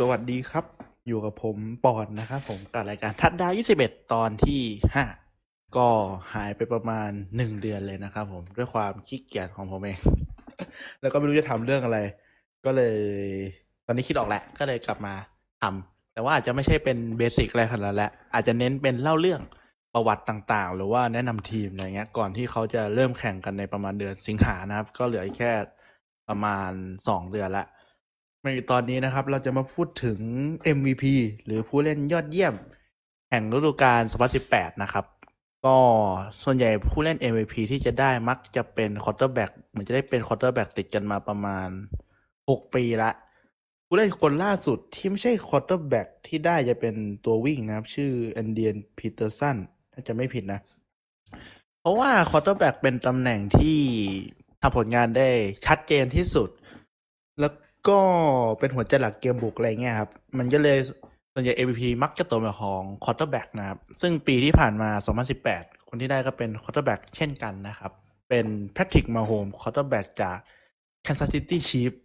สวัสดีครับ อยู่กับผมปอนนะครับผมกับรายการทัดดาว21 ตอนที่ 5 ก็หายไปประมาณ 1 เดือนเลยนะครับผมด้วยความขี้เกียจของผมเอง แล้วก็ไม่รู้จะทำเรื่องอะไร ก็เลย ตอนนี้คิดออกแล้วก็เลยกลับมาทำแต่ว่าอาจจะไม่ใช่เป็นเบสิกอะไรขนาดนั้นแหละอาจจะเน้นเป็นเล่าเรื่องประวัติต่างๆ หรือว่าแนะนำทีมอะไรเงี้ย ก่อนที่เขาจะเริ่มแข่งกันในประมาณเดือนสิงหานะครับ ก็เหลือแค่ประมาณ 2 เดือนละ ในตอนนี้นะครับเราจะมาพูดถึง MVP หรือผู้เล่นยอดเยี่ยม แห่งฤดูกาล 2018 นะครับ ก็ส่วนใหญ่ผู้เล่น MVP ที่จะได้มักจะเป็น quarterback เหมือนจะได้เป็น quarterback ติดกันมาประมาณ 6 ปีละ ผู้เล่นคนล่าสุดที่ไม่ใช่ quarterback ที่ได้จะเป็นตัววิ่งนะครับ ชื่อเอเดรียนพีเตอร์สันถ้าจะไม่ผิดนะ เพราะว่า quarterback เป็นตำแหน่งที่ทำผลงานได้ชัดเจนที่สุด แล้ว ก็เป็นหัวใจหลักเกมบุกอะไรเงี้ยครับ มันก็เลยส่วนใหญ่ MVP มักจะตกมาของ quarterback นะครับ ซึ่งปีที่ผ่านมา 2018 คนที่ได้ก็เป็น quarterback เช่นกันนะครับ เป็นแพทริกมาโฮม quarterback จาก Kansas City Chiefs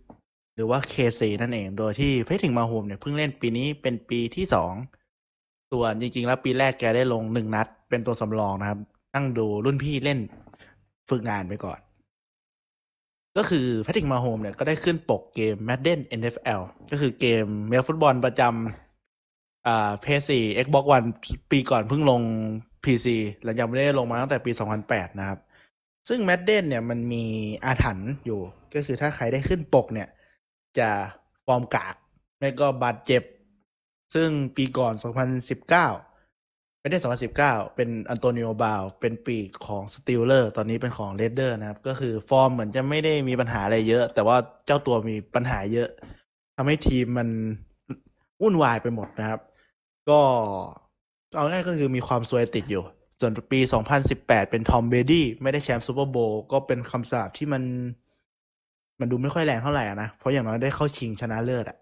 หรือว่า KC นั่นเอง โดยที่แพทริกมาโฮมเนี่ยเพิ่งเล่นปีนี้เป็นปีที่สองส่วนจริง ๆ แล้วปีแรกแกได้ลงหนึ่งนัด เป็นตัวสำรองนะครับ นั่งดูรุ่นพี่เล่นฝึกงานไปก่อน ก็คือแพทริกมาโฮมเนี่ยก็ได้ขึ้นปกเกม Madden NFL ก็คือเกมอเมริกันฟุตบอลประจำอ่า PS4 Xbox One ปีก่อนเพิ่งลง PC หลังจากไม่ได้ลงมาตั้งแต่ปี 2008 นะครับ ซึ่ง Madden เนี่ยมันมีอาถรรพ์อยู่ ก็คือถ้าใครได้ขึ้นปกเนี่ย จะฟอร์มกาก ไม่ก็บาดเจ็บ ซึ่งปีก่อน 2019 ไม่ได้2019เป็นอันโตนิโอบราวน์เป็นปีกของ Steelers ตอนนี้เป็นของ Raiders นะครับ ก็คือฟอร์มเหมือนจะไม่ได้มีปัญหาอะไรเยอะ แต่ว่าเจ้าตัวมีปัญหาเยอะทำให้ทีมมันวุ่นวายไปหมดนะครับ ก็เอาง่ายก็คือมีความซวยติดอยู่ ส่วนปี 2018 เป็นทอมเบรดี้ไม่ได้แชมป์ Super Bowl ก็เป็นคำสาปที่มัน มันดูไม่ค่อยแรงเท่าไหร่นะ เพราะอย่างน้อยได้เข้าชิงชนะเลิศอะ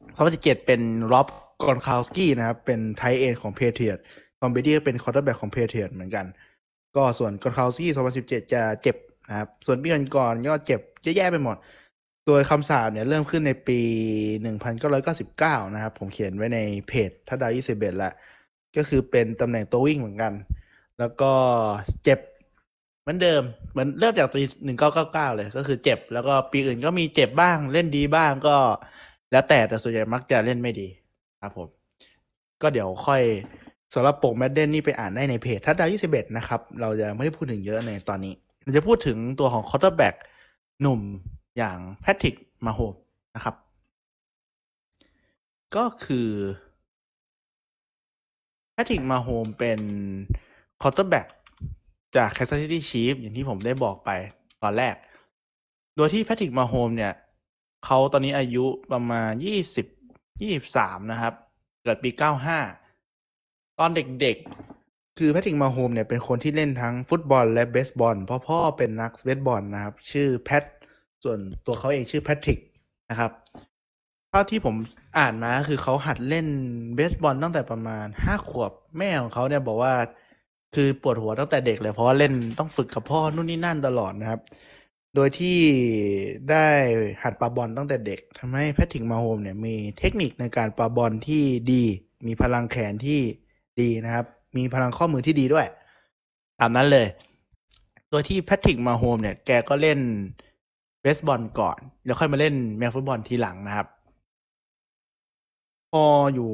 2017 เป็นร็อบกรอนคาวสกี้นะครับ เป็น tight end ของ Patriots ทอมเบรดี้ก็เป็น quarterback ของ Patriots เหมือนกัน ก็ส่วนกรอนคาวสกี้2017 จะเจ็บนะครับ ส่วนปีก่อนๆก็เจ็บเยอะแยะไปหมด โดยคำสาปเนี่ยเริ่มขึ้นในปี 1999 นะครับ ผมเขียนไว้ในเพจทัชดาวน์21ละก็คือเป็นตำแหน่งตัววิ่งเหมือนกัน แล้วก็เจ็บเหมือนเดิม เหมือนเริ่มจากปี 1999 เลยก็คือเจ็บ แล้วก็ปีอื่นก็มีเจ็บบ้างเล่นดีบ้างก็ แล้วแต่แต่ส่วนใหญ่มักจะเล่นไม่ดีครับผม ก็เดี๋ยวค่อย สำหรับปก Madden นี่ไปอ่านได้ในเพจทัชดาวน์21นะครับ เราจะไม่ได้พูดถึงเยอะในตอนนี้ เราจะพูดถึงตัวของ quarterback หนุ่มอย่างแพทริกมาโฮมนะครับ ก็คือแพทริกมาโฮมเป็น quarterback จาก Kansas City Chiefs อย่างที่ผมได้บอกไปตอนแรก โดยที่แพทริกมาโฮมเนี่ย เขาตอนนี้อายุประมาณยี่สิบยี่สิบสามนะครับ เกิดปีเก้าห้า ตอนเด็ก ๆ คือแพทริก มาโฮม เนี่ย เป็นคนที่เล่นทั้งฟุตบอลและเบสบอล เพราะพ่อเป็นนักเบสบอลนะครับ ชื่อแพท ส่วนตัวเขาเองชื่อแพทริก นะครับ เท่าที่ผมอ่านมาคือเขาหัดเล่นเบสบอลตั้งแต่ประมาณห้าขวบ แม่ของเขาเนี่ยบอกว่า คือปวดหัวตั้งแต่เด็กเลย เพราะว่าเล่นต้องฝึกกับพ่อนู่นนี่นั่นตลอดนะครับ โดยที่ได้หัดปาบอลตั้งแต่เด็กทำให้แพทริก มาโฮม เนี่ย มีเทคนิคในการปาบอลที่ดี มีพลังแขนที่ ดีนะครับ มีพลังข้อมือที่ดีด้วยตามนั้นเลยโดยที่แพทริกมาโฮมเนี่ย แกก็เล่นเบสบอลก่อน แล้วค่อยมาเล่นอเมฟุตบอลทีหลังนะครับ พออยู่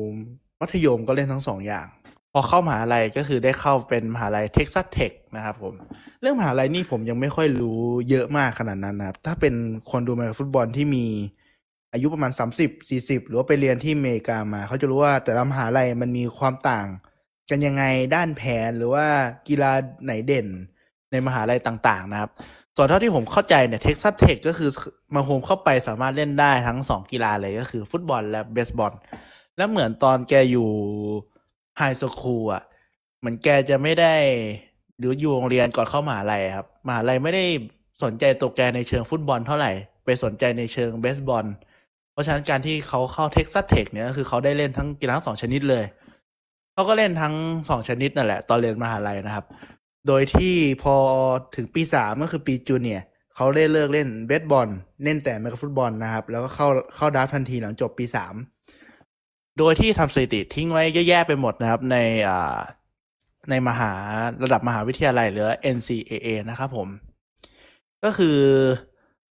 มัธยมก็เล่นทั้งสองอย่าง พอเข้ามหาลัยก็คือได้เข้าเป็นมหาลัย Texas Tech นะครับผม เรื่องมหาลัยนี่ผมยังไม่ค่อยรู้เยอะมากขนาดนั้นนะครับ ถ้าเป็นคนดูอเมฟุตบอลที่มีอายุประมาณ 30 40 หรือว่าไปเรียนที่อเมริกามา เขาจะรู้ว่าแต่ละมหาลัยมันมีความต่าง กันยังไงด้านแผนหรือว่ากีฬาไหนเด่นในมหาลัยต่างๆ นะครับ ส่วนเท่าที่ผมเข้าใจเนี่ย Texas Tech ก็คือมาโฮมเข้าไปสามารถเล่นได้ทั้งสองกีฬาเลยก็คือฟุตบอลและเบสบอล แล้วเหมือนตอนแกอยู่ high school อะเหมือนแกจะไม่ได้หรืออยู่โรงเรียนก่อนเข้ามหาลัยครับมหาลัยไม่ได้สนใจตัวแกในเชิงฟุตบอลเท่าไหร่ ไปสนใจในเชิงเบสบอล เพราะฉะนั้นการที่เขาเข้า Texas Tech เนี่ยคือเขาได้เล่นทั้งกีฬาทั้งสองชนิดเลย เขาก็เล่นทั้งสองชนิดนั่นแหละ ตอนเรียนมหาลัยนะครับ โดยที่พอถึงปีสามก็คือปีจูเนียร์เขาได้เลิกเล่นเบสบอลเล่นแต่แมกฟุตบอลนะครับ แล้วก็เข้าเข้าดับทันทีหลังจบปีสามโดยที่ทำสถิติทิ้งไว้เยอะแยะไปหมดนะครับ ในอ่าในมหาระดับมหาวิทยาลัยหรือ NCAA นะครับผม ก็คือ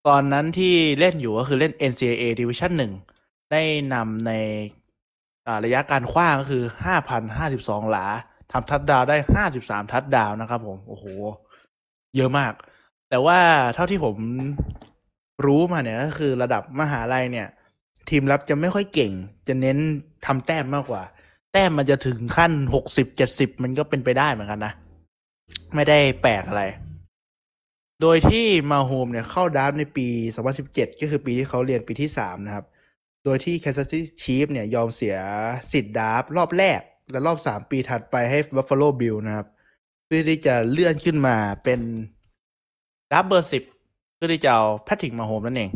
ตอนนั้นที่เล่นอยู่ก็คือเล่น NCAA Division 1 ได้นำใน ระยะการคว้างก็คือ 5,052 หลาทำทัดดาวได้ 53 ทัดดาวนะครับผม โอ้โห เยอะมาก แต่ว่าเท่าที่ผมรู้มาเนี่ยก็คือระดับมหาลัยเนี่ย ทีมรับจะไม่ค่อยเก่ง จะเน้นทำแต้มมากกว่า แต้มมันจะถึงขั้นหกสิบเจ็ดสิบมันก็เป็นไปได้เหมือนกันนะ ไม่ได้แปลกอะไร โดยที่มาโฮมเนี่ยเข้า draft ในปี 2017 ก็คือปีที่เขาเรียนปีที่ 3 นะครับ โดยที่ Kansas City Chiefs เนี่ยยอมเสียสิทธิ์ draft รอบแรก และรอบ 3 ปีถัดไปให้ Buffalo Bills นะครับ เพื่อที่จะเลื่อนขึ้นมาเป็น draft เบอร์10เพื่อที่จะเอาแพทริกมาโฮมนั่นเอง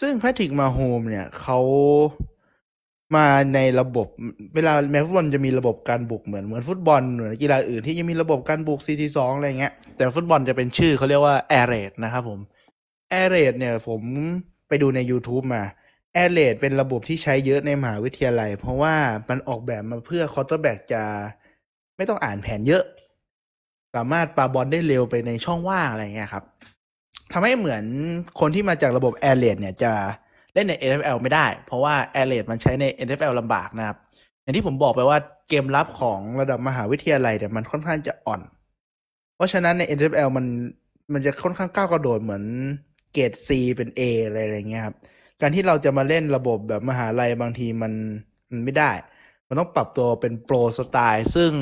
ซึ่งแพทริกมาโฮมเนี่ยเขามาในระบบเวลาอเมฟุตบอลจะมีระบบการบุกเหมือนเหมือนฟุตบอลเหมือนกีฬาอื่นที่ยังมีระบบการบุก 4-4-2 อะไรเงี้ย แต่ฟุตบอลจะเป็นชื่อเขาเรียกว่า Air Raid นะครับผม Air Raid เนี่ยผมไปดูใน YouTube มา Air Raid เป็นระบบที่ใช้เยอะในมหาวิทยาลัย เพราะว่ามันออกแบบมาเพื่อ quarterback จะไม่ต้องอ่านแผนเยอะ สามารถปาบอลได้เร็วไปในช่องว่างอะไรเงี้ยครับทำให้เหมือนคนที่มาจากระบบ Air Raid เนี่ยจะเล่นใน NFL ไม่ได้ เพราะว่า Air Raid มันใช้ใน NFL ลำบากนะครับ อย่างที่ผมบอกไปว่าเกมรับของระดับมหาวิทยาลัยเนี่ยมันค่อนข้างจะอ่อน เพราะฉะนั้นใน NFL มันมันจะค่อนข้างก้าวกระโดดเหมือนเกรด C เป็น A อะไรอะไรเงี้ยครับ การที่เราจะมาเล่นระบบแบบมหาลัยบางทีมันมันไม่ได้ มันต้องปรับตัวเป็น pro style ซึ่ง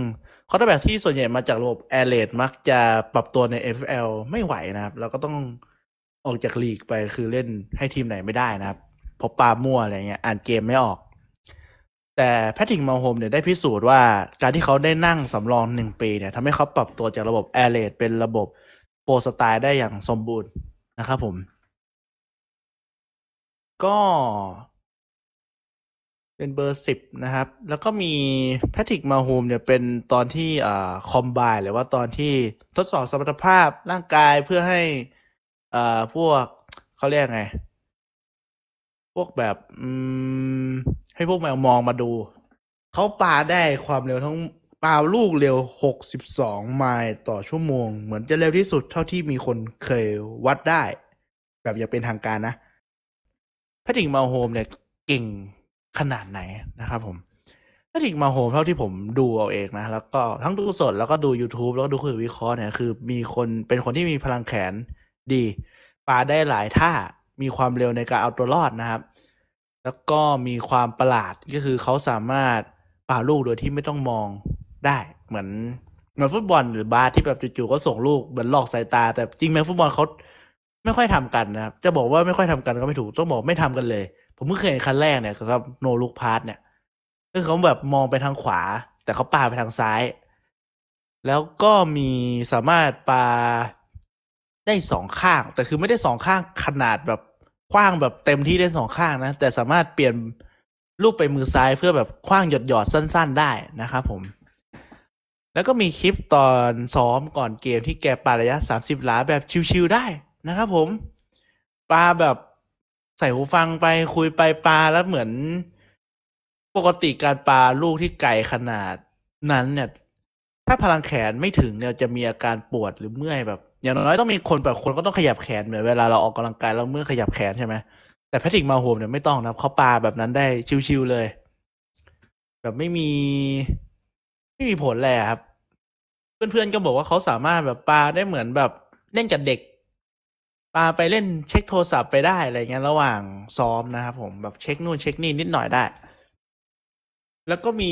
quarterback ที่ส่วนใหญ่มาจากระบบ Air Raid มักจะปรับตัวใน FL ไม่ไหวนะครับแล้วก็ต้องออกจากลีกไปคือเล่นให้ทีมไหนไม่ได้นะครับเพราะปามั่วอะไรเงี้ยอ่านเกมไม่ออก แต่แพทริกมาโฮมเนี่ยได้พิสูจน์ว่าการที่เขาได้นั่งสำรองหนึ่งปีเนี่ยทำให้เขาปรับตัวจากระบบ Air Raid เป็นระบบ pro style ได้อย่างสมบูรณ์นะครับผม ก็ เป็นเบอร์สิบนะครับ แล้วก็มีแพทริกมาโฮมเนี่ยเป็นตอนที่อ่า combine หรือว่าตอนที่ทดสอบสมรรถภาพร่างกายเพื่อให้อ่าพวกเขาเรียกไง พวกแบบ อืม ให้พวกแมวมองมาดู เขาปาได้ความเร็วทั้งปาลูกเร็ว 62 ไมล์ต่อชั่วโมง เหมือนจะเร็วที่สุดเท่าที่มีคนเคยวัดได้ แบบอย่างเป็นทางการนะ แพทริกมาโฮมเนี่ยเก่งขนาดไหนนะครับผมแพทริกมาโฮมเท่าที่ผมดูเอาเองนะ แล้วก็ทั้งดูสดแล้วก็ดู YouTube แล้วก็ดูคุยวิเคราะห์เนี่ยคือมีคนเป็นคนที่มีพลังแขนดีปาได้หลายท่ามีความเร็วในการเอาตัวรอดนะครับ แล้วก็มีความประหลาดก็คือเขาสามารถป่าลูกโดยที่ไม่ต้องมองได้เหมือนเหมือนฟุตบอลหรือบาสที่แบบจู่ๆก็ส่งลูกเหมือนหลอกสายตา แต่จริงไหมฟุตบอลเขา ไม่ค่อยทำกันนะครับ จะบอกว่าไม่ค่อยทำกันก็ไม่ถูก ต้องบอกไม่ทำกันเลย ผมเพิ่งเคยเห็นครั้งแรกเนี่ยสำหรับโนลูกพาร์ทเนี่ยคือเขาแบบมองไปทางขวา แต่เขาปาไปทางซ้าย แล้วก็มีสามารถปาได้สองข้าง แต่คือไม่ได้สองข้างขนาดแบบคว้างแบบเต็มที่ได้สองข้างนะ แต่สามารถเปลี่ยนลูกไปมือซ้ายเพื่อแบบคว้างหยดหยอดสั้น ๆได้นะครับผม แล้วก็มีคลิปตอนซ้อมก่อนเกมที่แกปาระยะ 30หลาแบบชิวๆได้ นะครับผม ปลาแบบใส่หูฟังไปคุยไปปลาแล้วเหมือน ปกติการปลาลูกที่ไกลขนาดนั้นเนี่ย ถ้าพลังแขนไม่ถึงเนี่ยจะมีอาการปวดหรือเมื่อยแบบ อย่างน้อยต้องมีคนแบบคนก็ต้องขยับแขนเหมือนเวลาเราออกกำลังกายแล้วเมื่อขยับแขนใช่ไหมแต่แพทริกมาโฮมเนี่ยไม่ต้องนะเขาปลาแบบนั้นได้ชิวๆเลย แบบไม่มีไม่มีผลเลยครับ เพื่อนๆก็บอกว่าเขาสามารถแบบปลาได้เหมือนแบบเล่นกับเด็ก ปาไปเล่นเช็คโทรศัพท์ไปได้อะไรเงี้ยระหว่างซ้อมนะครับผมแบบเช็คนู่นเช็คนี่นิดหน่อยได้ แล้วก็มี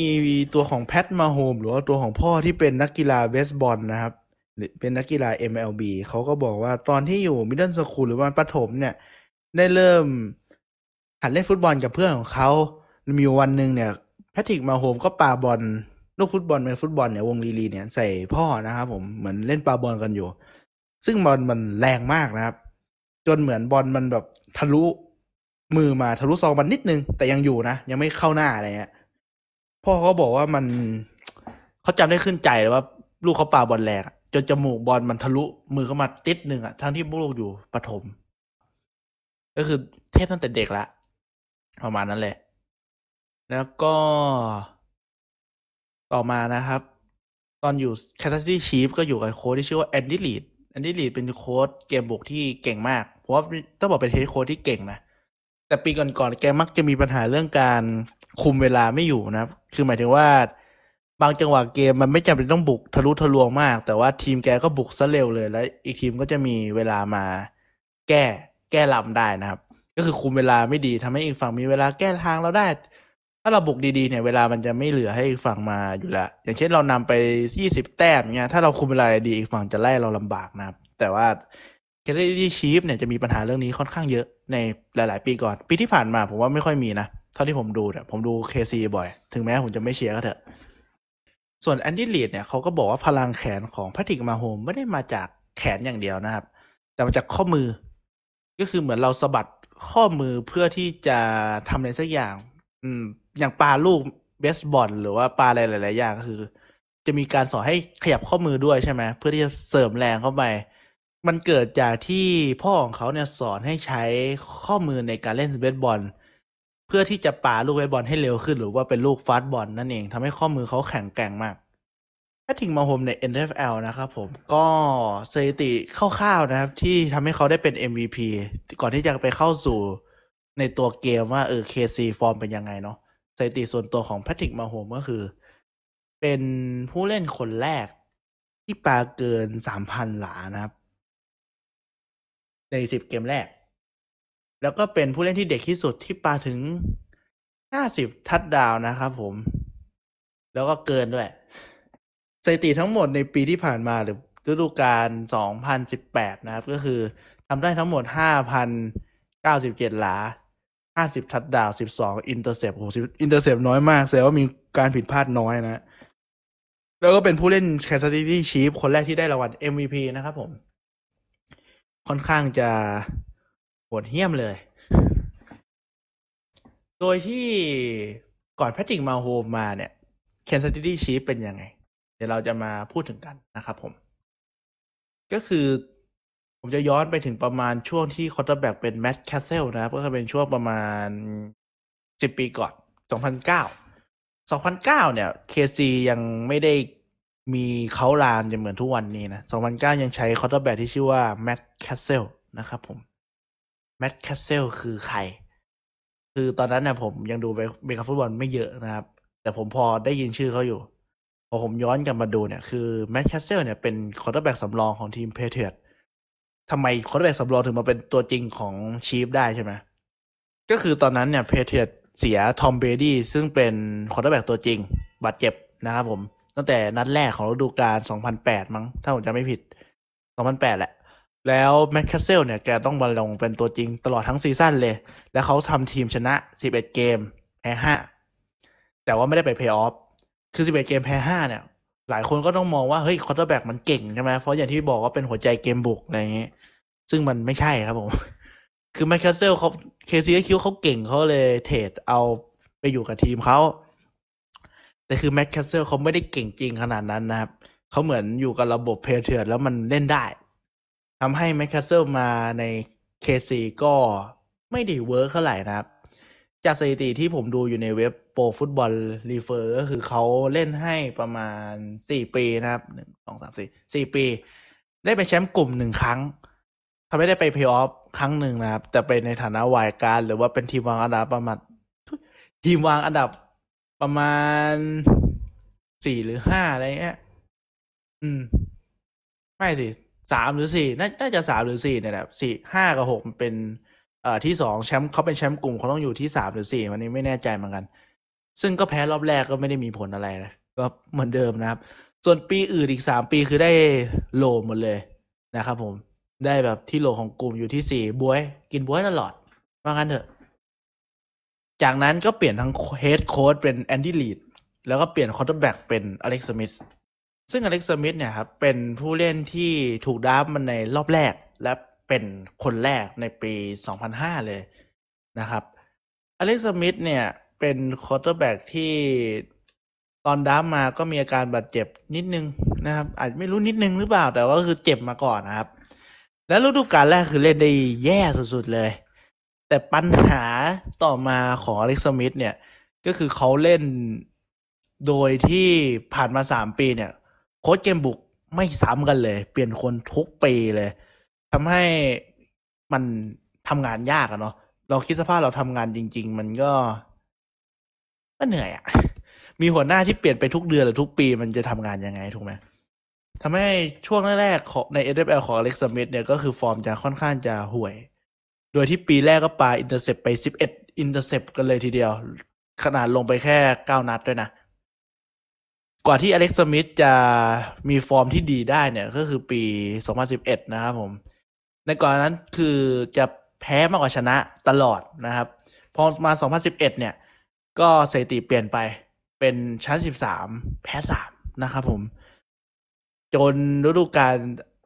ตัวของแพทมาโฮมหรือว่าตัวของพ่อที่เป็นนักกีฬาเบสบอลนะครับหรือเป็นนักกีฬา MLB เขาก็บอกว่าตอนที่อยู่ middle school หรือว่าประถมเนี่ย ได้เริ่มหัดเล่นฟุตบอลกับเพื่อนของเขา มีวันหนึ่งเนี่ยแพทริกมาโฮมก็ปาบอลลูกฟุตบอลเป็นฟุตบอลเนี่ยวงรีรีเนี่ยใส่พ่อนะครับผมเหมือนเล่นปาบอลกันอยู่ ซึ่งบอลมันแรงมากนะครับ จนเหมือนบอลมันแบบทะลุมือมาทะลุซองมันนิดนึง แต่ยังอยู่นะยังไม่เข้าหน้าอะไรเงี้ยพ่อเขาบอกว่ามันเขาจำได้ขึ้นใจเลยว่าลูกเขาปาบอลแรงจนจมูกบอลมันทะลุมือเข้ามาติดหนึ่งอะทั้งที่ลูกอยู่ประถมก็คือเทพตั้งแต่เด็กละประมาณนั้นเลย แล้วก็ต่อมานะครับ ตอนอยู่ Kansas City Chiefs ก็อยู่กับโค้ชที่ชื่อว่าแอนดี้รีดแอนดี้รีดเป็นโค้ชเกมบุกที่เก่งมาก เพราะว่าต้องบอกเป็น head coach ที่เก่งนะแต่ปีก่อนๆแกมักจะมีปัญหาเรื่องการคุมเวลาไม่อยู่นะครับ คือหมายถึงว่า บางจังหวะเกมมันไม่จำเป็นต้องบุกทะลุทะลวงมาก แต่ว่าทีมแกก็บุกซะเร็วเลย แล้ว อีกทีมก็จะมีเวลามาแก้แก้ลำได้นะครับ ก็คือคุมเวลาไม่ดีทำให้อีกฝั่งมีเวลาแก้ทางเราได้ ถ้าเราบุกดีๆเนี่ยเวลามันจะไม่เหลือให้อีกฝั่งมาอยู่แล้วอย่างเช่นเรานำไปยี่สิบแต้มเนี่ยถ้าเราคุมเวลาดีอีกฝั่งจะไล่เราลำบากนะครับ แต่ว่า แคลรี่ชีฟเนี่ยจะมีปัญหาเรื่องนี้ค่อนข้างเยอะในหลาย ๆ ปีก่อน ปีที่ผ่านมาผมว่าไม่ค่อยมีนะ เท่าที่ผมดูเนี่ยผมดูเคซีบ่อย ถึงแม้ผมจะไม่เชียร์ก็เถอะ ส่วนแอนดี้ลีดเนี่ยเขาก็บอกว่าพลังแขนของแพทริกมาโฮมไม่ได้มาจากแขนอย่างเดียวนะครับ แต่มาจากข้อมือ ก็คือเหมือนเราสะบัดข้อมือเพื่อที่จะทำอะไรสักอย่าง อืม อย่างปลาลูกเบสบอลหรือว่าปลาอะไรหลาย ๆ อย่างก็คือ จะมีการสอนให้ขยับข้อมือด้วยใช่ไหมเพื่อที่จะเสริมแรงเข้าไป มันเกิดจากที่พ่อของเขาเนี่ยสอนให้ใช้ข้อมือในการเล่นเบสบอล เพื่อที่จะปาลูกเบสบอลให้เร็วขึ้นหรือว่าเป็นลูกฟาสบอลนั่นเองทำให้ข้อมือเขาแข็งแกร่งมากแพทริกมาโฮมใน NFL นะครับผมก็สถิติคร่าวๆนะครับ ที่ทำให้เขาได้เป็น MVP ก่อนที่จะไปเข้าสู่ในตัวเกมว่าเออ KC ฟอร์มเป็นยังไงเนาะสถิติส่วนตัวของแพทริกมาโฮมก็คือ เป็นผู้เล่นคนแรกที่ปาเกินสามพันหลานะครับ ในสิบเกมแรก แล้วก็เป็นผู้เล่นที่เด็กที่สุดที่ปาถึงห้าสิบทัดดาวนะครับผม แล้วก็เกินด้วยสถิติทั้งหมดในปีที่ผ่านมาหรือฤดูกาล2018 นะครับ ก็คือทำได้ทั้งหมด 5,097 หลา 50 ทัดดาว 12 intercept โอ้โห intercept น้อยมากแสดงว่ามีการผิดพลาดน้อยนะ แล้วก็เป็นผู้เล่น Kansas City Chiefs คนแรกที่ได้รางวัล MVP นะครับผม ค่อนข้างจะโหดเหี้ยมเลย โดยที่ก่อนแพทริกมาโฮมมาเนี่ย Kansas City Chiefs เป็นยังไง เดี๋ยวเราจะมาพูดถึงกันนะครับผม ก็คือผมจะย้อนไปถึงประมาณช่วงที่ quarterback เป็นแมตต์แคสเซลนะครับ ก็คือเป็นช่วงประมาณสิบปีก่อน2009 2009เก้าเนี่ย KC ยังไม่ได้ มีเค้าลางจะเหมือนทุกวันนี้นะ 2009 ยังใช้ quarterback ที่ชื่อว่าแมตต์แคสเซลนะครับผม Matt Cassel คือใคร คือตอนนั้นเนี่ยผมยังดูอเมริกาฟุตบอลไม่เยอะนะครับ แต่ผมพอได้ยินชื่อเขาอยู่ พอผมย้อนกลับมาดูเนี่ย คือ Matt Cassel เนี่ยเป็น quarterback สำรองของทีม Patriots ทำไม quarterback สำรองถึงมาเป็นตัวจริงของ Chiefs ได้ใช่ไหม ก็คือตอนนั้นเนี่ย Patriots เสีย Tom Brady ซึ่งเป็น quarterback ตัวจริงบาดเจ็บนะครับผม ตั้งแต่นัดแรกของฤดูกาล 2008 มั้ง ถ้าผมจำไม่ผิด 2008 แหละ แล้ว Matt Cassel เนี่ย แกต้องมาลงเป็นตัวจริงตลอดทั้ง season เลย แล้วเขาทำทีมชนะ 11 เกม แพ้ 5 แต่ว่าไม่ได้ไปเพย์ออฟ คือ 11 เกมแพ้ 5 เนี่ย หลายคนก็ต้องมองว่า เฮ้ย quarterback มันเก่งใช่ไหมเพราะอย่างที่บอกว่าเป็นหัวใจเกมบุกอะไรอย่างงี้ยซึ่งมันไม่ใช่ครับผม คือ Matt Cassel เขา KC คิดว่าเขาเก่งเขาเลย trade เอาไปอยู่กับทีมเขา แต่คือ Matt Cassel เขาไม่ได้เก่งจริงขนาดนั้นนะครับ เขาเหมือนอยู่กับระบบ Patriots แล้วมันเล่นได้ทำให้ Matt Cassel มาใน KC ก็ไม่ได้ work เท่าไหร่นะครับ จากสถิติที่ผมดูอยู่ในเว็บ Pro Football Reference ก็คือเขาเล่นให้ประมาณสี่ปีนะครับหนึ่งสองสามสี่สี่ปี ได้ไปแชมป์กลุ่มหนึ่งครั้งทำไม่ได้ไปเพย์ออฟครั้งหนึ่งนะครับ แต่ไปในฐานะ wild card หรือว่าเป็นทีมวางอันดับประมาณทีมวางอันดับ ประมาณสี่หรือห้าอะไรเงี้ย อืม ไม่สิสามหรือสี่น่าจะสามหรือสี่เนี่ยแหละสี่ห้ากับหกมันเป็นเอ่อที่สองแชมป์เขาเป็นแชมป์กลุ่มเขาต้องอยู่ที่สามหรือสี่วันนี้ไม่แน่ใจเหมือนกัน ซึ่งก็แพ้รอบแรกก็ไม่ได้มีผลอะไรนะก็เหมือนเดิมนะครับ ส่วนปีอื่นอีกสามปีคือได้โลหมดเลยนะครับผมได้แบบที่โลของกลุ่มอยู่ที่สี่บวย กินบ๊วยตลอดว่างั้นเถอะ จากนั้นก็เปลี่ยนทั้ง head coach เป็น Andy Reid แล้วก็เปลี่ยน quarterback เป็น Alex Smith ซึ่ง Alex Smith เนี่ยครับเป็นผู้เล่นที่ถูก draft มาในรอบแรก และเป็นคนแรกในปี 2005 เลยนะครับ Alex Smith เนี่ยเป็น quarterback ที่ตอน draft มาก็มีอาการบาดเจ็บนิดนึงนะครับ อาจไม่รู้นิดนึงหรือเปล่าแต่ว่าคือเจ็บมาก่อนนะครับ แล้วฤดูกาลแรกคือเล่นได้แย่สุดๆเลย แต่ปัญหาต่อมาของอเล็กซ์สมิธเนี่ย ก็คือเขาเล่นโดยที่ผ่านมาสามปีเนี่ย โค้ชเกมบุกไม่ซ้ำกันเลย เปลี่ยนคนทุกปีเลยทำให้มันทำงานยากอะเนาะเราคิดสภาพเราทำงานจริง ๆ มันก็ ก็เหนื่อยอะมีหัวหน้าที่เปลี่ยนไปทุกเดือนหรือทุกปีมันจะทำงานยังไงถูกไหมทำให้ช่วงแรกๆของใน NFL ของ Alex Smith เนี่ยก็คือฟอร์มจะค่อนข้างจะห่วย โดยที่ปีแรกก็ปา intercept ไป 11 intercept กันเลยทีเดียว ขนาดลงไปแค่ 9 นัดด้วยนะ กว่าที่ Alex Smith จะมีฟอร์มที่ดีได้เนี่ย ก็คือปี 2011 นะครับผม ในก่อนนั้นคือจะแพ้มากกว่าชนะตลอดนะครับ พอมา 2011 เนี่ย ก็สถิติเปลี่ยนไปเป็นชั้น 13 แพ้ 3 นะครับผม จนฤดูกาล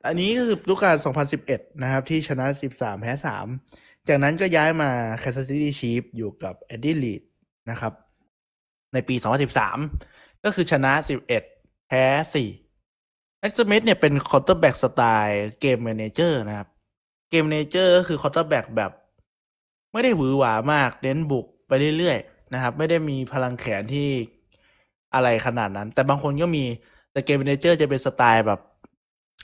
อันนี้ก็คือฤดูกาล 2011 นะครับ ที่ชนะ 13 แพ้ 3 จากนั้นก็ย้ายมา Kansas City Chiefs อยู่กับ Andy Reid นะครับ ในปี 2013 ก็คือชนะ 11 แพ้4 Alex Smith เนี่ยเป็น quarterback สไตล์เกม manager นะครับ เกม manager ก็คือ quarterback แบบ ไม่ได้หวือหวามากเน้นบุกไปเรื่อยๆ นะครับ ไม่ได้มีพลังแขนที่อะไรขนาดนั้น แต่บางคนก็มีแต่เกม manager จะเป็นสไตล์แบบ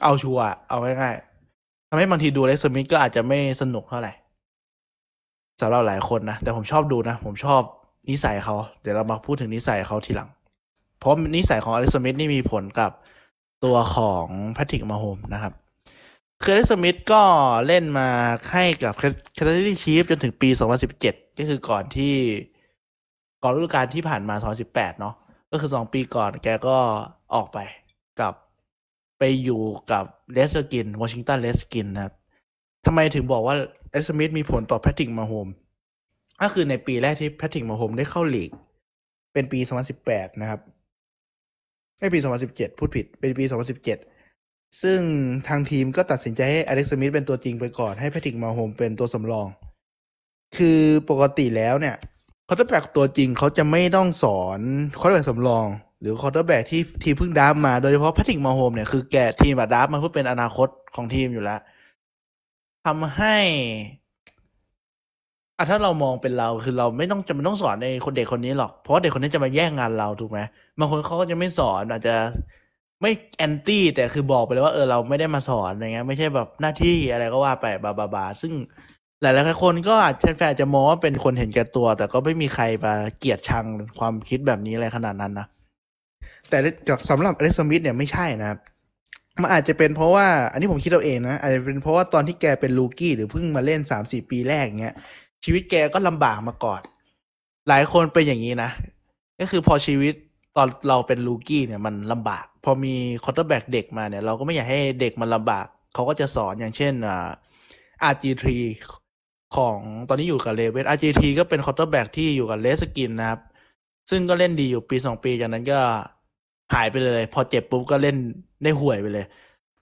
เอาชัวร์เอาง่ายๆทำให้บางทีดู Alex Smith ก็อาจจะไม่สนุกเท่าไหร่สำหรับหลายคนนะ แต่ผมชอบดูนะ ผมชอบนิสัยเขา เดี๋ยวเรามาพูดถึงนิสัยเขาทีหลัง เพราะนิสัยของอเล็กซ์สมิธนี่มีผลกับตัวของแพทริกมาโฮมนะครับ คือ Alex Smith ก็เล่นมาให้กับ Kansas City Chiefs จนถึงปี 2017 ก็คือก่อนที่ก่อนฤดูกาลที่ผ่านมา 2018 เนาะก็คือ 2 ปีก่อนแกก็ออกไปกับ ไปอยู่กับ Redskins Washington Redskins นะครับทำไมถึงบอกว่า Alex Smith มีผลต่อ Patrick Mahomes ก็คือในปีแรกที่ Patrick Mahomes ได้เข้าลีก เป็นปี 2018 นะครับไม่ปี 2017 พูดผิด เป็นปี 2017 ซึ่งทางทีมก็ตัดสินใจให้ Alex Smith เป็นตัวจริงไปก่อน ให้ Patrick Mahomes เป็นตัวสำรอง คือปกติแล้วเนี่ย quarterback ตัวจริงเขาจะไม่ต้องสอน quarterback สำรอง หรือ quarterback ที่ทีมเพิ่ง draft มาโดยเฉพาะ Patrick Mahomes เนี่ยคือแกทีมแบบ draft มาเพื่อเป็นอนาคตของทีมอยู่แล้วทำให้อะถ้าเรามองเป็นเราคือเราไม่ต้องจะไม่ต้องสอนในคนเด็กคนนี้หรอก เพราะเด็กคนนี้จะมาแย่งงานเราถูกไหมบางคนเขาก็จะไม่สอนอาจจะไม่แอนตี้แต่คือบอกไปเลยว่าเออเราไม่ได้มาสอนอะไรเงี้ยไม่ใช่แบบหน้าที่อะไรก็ว่าไปบาบาบาซึ่งหลายหลายคนก็อาจจะแฟนจะมองว่าเป็นคนเห็นแก่ตัว แต่ก็ไม่มีใครมาเกลียดชังความคิดแบบนี้อะไรขนาดนั้นนะ แต่กับสำหรับอเล็กซ์สมิธเนี่ยไม่ใช่นะครับมันอาจจะเป็นเพราะว่า อันนี้ผมคิดเอาเองนะ อาจจะเป็นเพราะว่าตอนที่แกเป็นลูกี้หรือเพิ่งมาเล่นสามสี่ปีแรกเงี้ย ชีวิตแกก็ลำบากมาก่อน หลายคนเป็นอย่างนี้นะ ก็คือพอชีวิตตอนเราเป็น rookie เนี่ยมันลำบาก พอมี quarterback เด็กมาเนี่ย เราก็ไม่อยากให้เด็กมันลำบาก เขาก็จะสอนอย่างเช่นอ่า RG3 ของตอนนี้อยู่กับ Ravens RG3 ก็เป็น quarterback ที่อยู่กับ Redskins นะครับ ซึ่งก็เล่นดีอยู่ปีสองปีจากนั้นก็ หายไปเลย พอเจ็บปุ๊บก็เล่นได้ห่วยไปเลย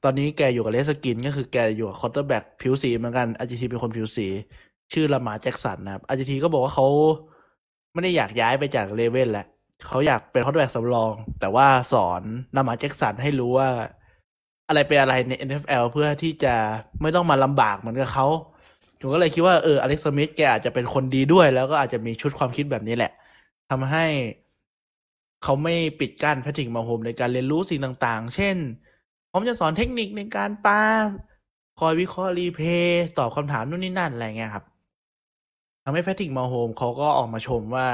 ตอนนี้แกอยู่กับ Redskins ก็คือแกอยู่กับ quarterback ผิวสีเหมือนกัน RG3 เป็นคนผิวสี ชื่อ Lamar Jackson นะครับ RG3 ก็บอกว่าเขาไม่ได้อยากย้ายไปจาก Ravens แหละเขาอยากเป็น quarterback สำรอง แต่ว่าสอน Lamar Jackson ให้รู้ว่า อะไรเป็นอะไรใน NFL เพื่อที่จะไม่ต้องมาลำบากเหมือนกับเขาผมก็เลยคิดว่าเออ Alex Smith แกอาจจะเป็นคนดีด้วย แล้วก็อาจจะมีชุดความคิดแบบนี้แหละทำให้ เขาไม่ปิดกั้น Patrick Mahomes ในการเรียนรู้สิ่งต่างๆ เช่น ผมจะสอนเทคนิคในการปาคอยวิเคราะห์ replay ตอบคำถามนู่นนี่นั่นอะไรเงี้ยครับทำให้ Patrick Mahomes เขาก็ออกมาชมว่า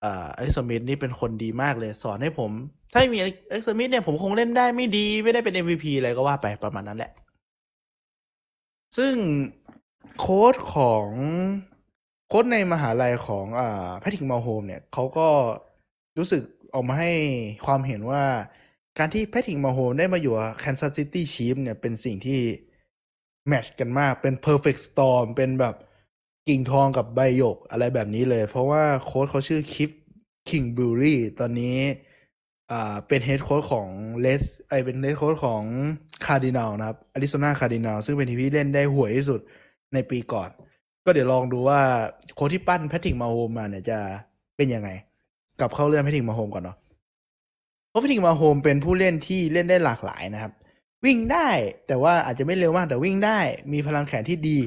เอ่อ Alex Smith นี่เป็นคนดีมากเลยสอนให้ผม ถ้าไม่มี Alex Smith เนี่ยผมคงเล่นได้ไม่ดีไม่ได้เป็น MVP อะไรก็ว่าไปประมาณนั้นแหละ ซึ่งโค้ชของโค้ชในมหาลัยของอ Patrick Mahomes เนี่ยเขาก็รู้สึก ออกมาให้ความเห็นว่าการที่ Patrick Mahomes ได้มาอยู่ Kansas City Chiefs เนี่ยเป็นสิ่งที่ match กันมากเป็น perfect storm เป็นแบบกิ่งทองกับใบหยกอะไรแบบนี้เลย เพราะว่าโค้ชเขาชื่อ Kliff Kingsbury ตอนนี้อ่าเป็น head coach ของเลสไอเป็น head coach ของ Cardinals นะครับ Arizona Cardinals ซึ่งเป็นทีมที่เล่นได้ห่วยที่สุดในปีก่อน ก็เดี๋ยวลองดูว่าโค้ชที่ปั้น Patrick Mahomes มาเนี่ยจะเป็นยังไง กลับเข้าเรื่อง Patrick Mahomes ก่อนเนาะเพราะ Patrick Mahomes เป็นผู้เล่นที่เล่นได้หลากหลายนะครับ วิ่งได้แต่ว่าอาจจะไม่เร็วมากแต่วิ่งได้ มีพลังแขนที่ดี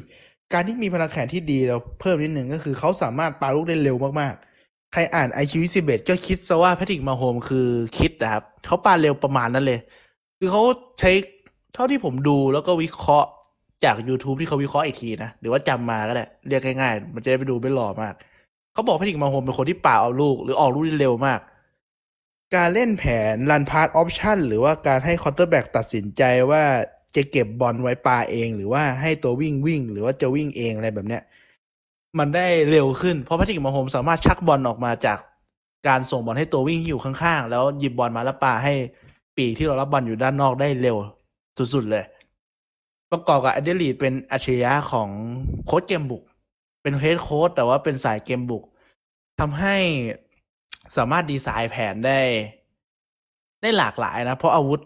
การที่มีพลังแขนที่ดีเราเพิ่มนิดหนึ่งก็คือเขาสามารถปาลูกได้เร็วมากๆ ใครอ่าน Eyeshield ยี่สิบเอ็ดก็คิดซะว่า Patrick Mahomes คือ Kid นะครับเขาปาเร็วประมาณนั้นเลย คือเขาใช้เท่าที่ผมดูแล้วก็วิเคราะห์จาก YouTube ที่เขาวิเคราะห์อีกทีนะ หรือว่าจำมาก็ได้ เรียกง่ายๆ มันจะได้ไปดูไม่หล่อมาก เขาบอก Patrick Mahomes เป็นคนที่ป่าเอาลูก หรือออกลูกได้เร็วมาก การเล่นแผน run pass option หรือว่าการให้ quarterback ตัดสินใจว่าจะเก็บบอลไว้ปาเอง หรือว่าให้ตัววิ่งวิ่ง หรือว่าจะวิ่งเองอะไรแบบเนี้ยมันได้เร็วขึ้นเพราะ Patrick Mahomes สามารถชักบอลออกมาจากการส่งบอลให้ตัววิ่งที่อยู่ข้างๆ แล้วหยิบบอลมาแล้วปาให้ปีกที่รอรับบอลอยู่ด้านนอกได้เร็วสุดๆเลย ประกอบกับ Andy Reid เป็นอัจฉริยะของโค้ชเกมบุก เป็น head coach แต่ว่าเป็นสายเกมบุกทำให้สามารถดีไซน์แผนได้ ได้หลากหลายนะ เพราะอาวุธ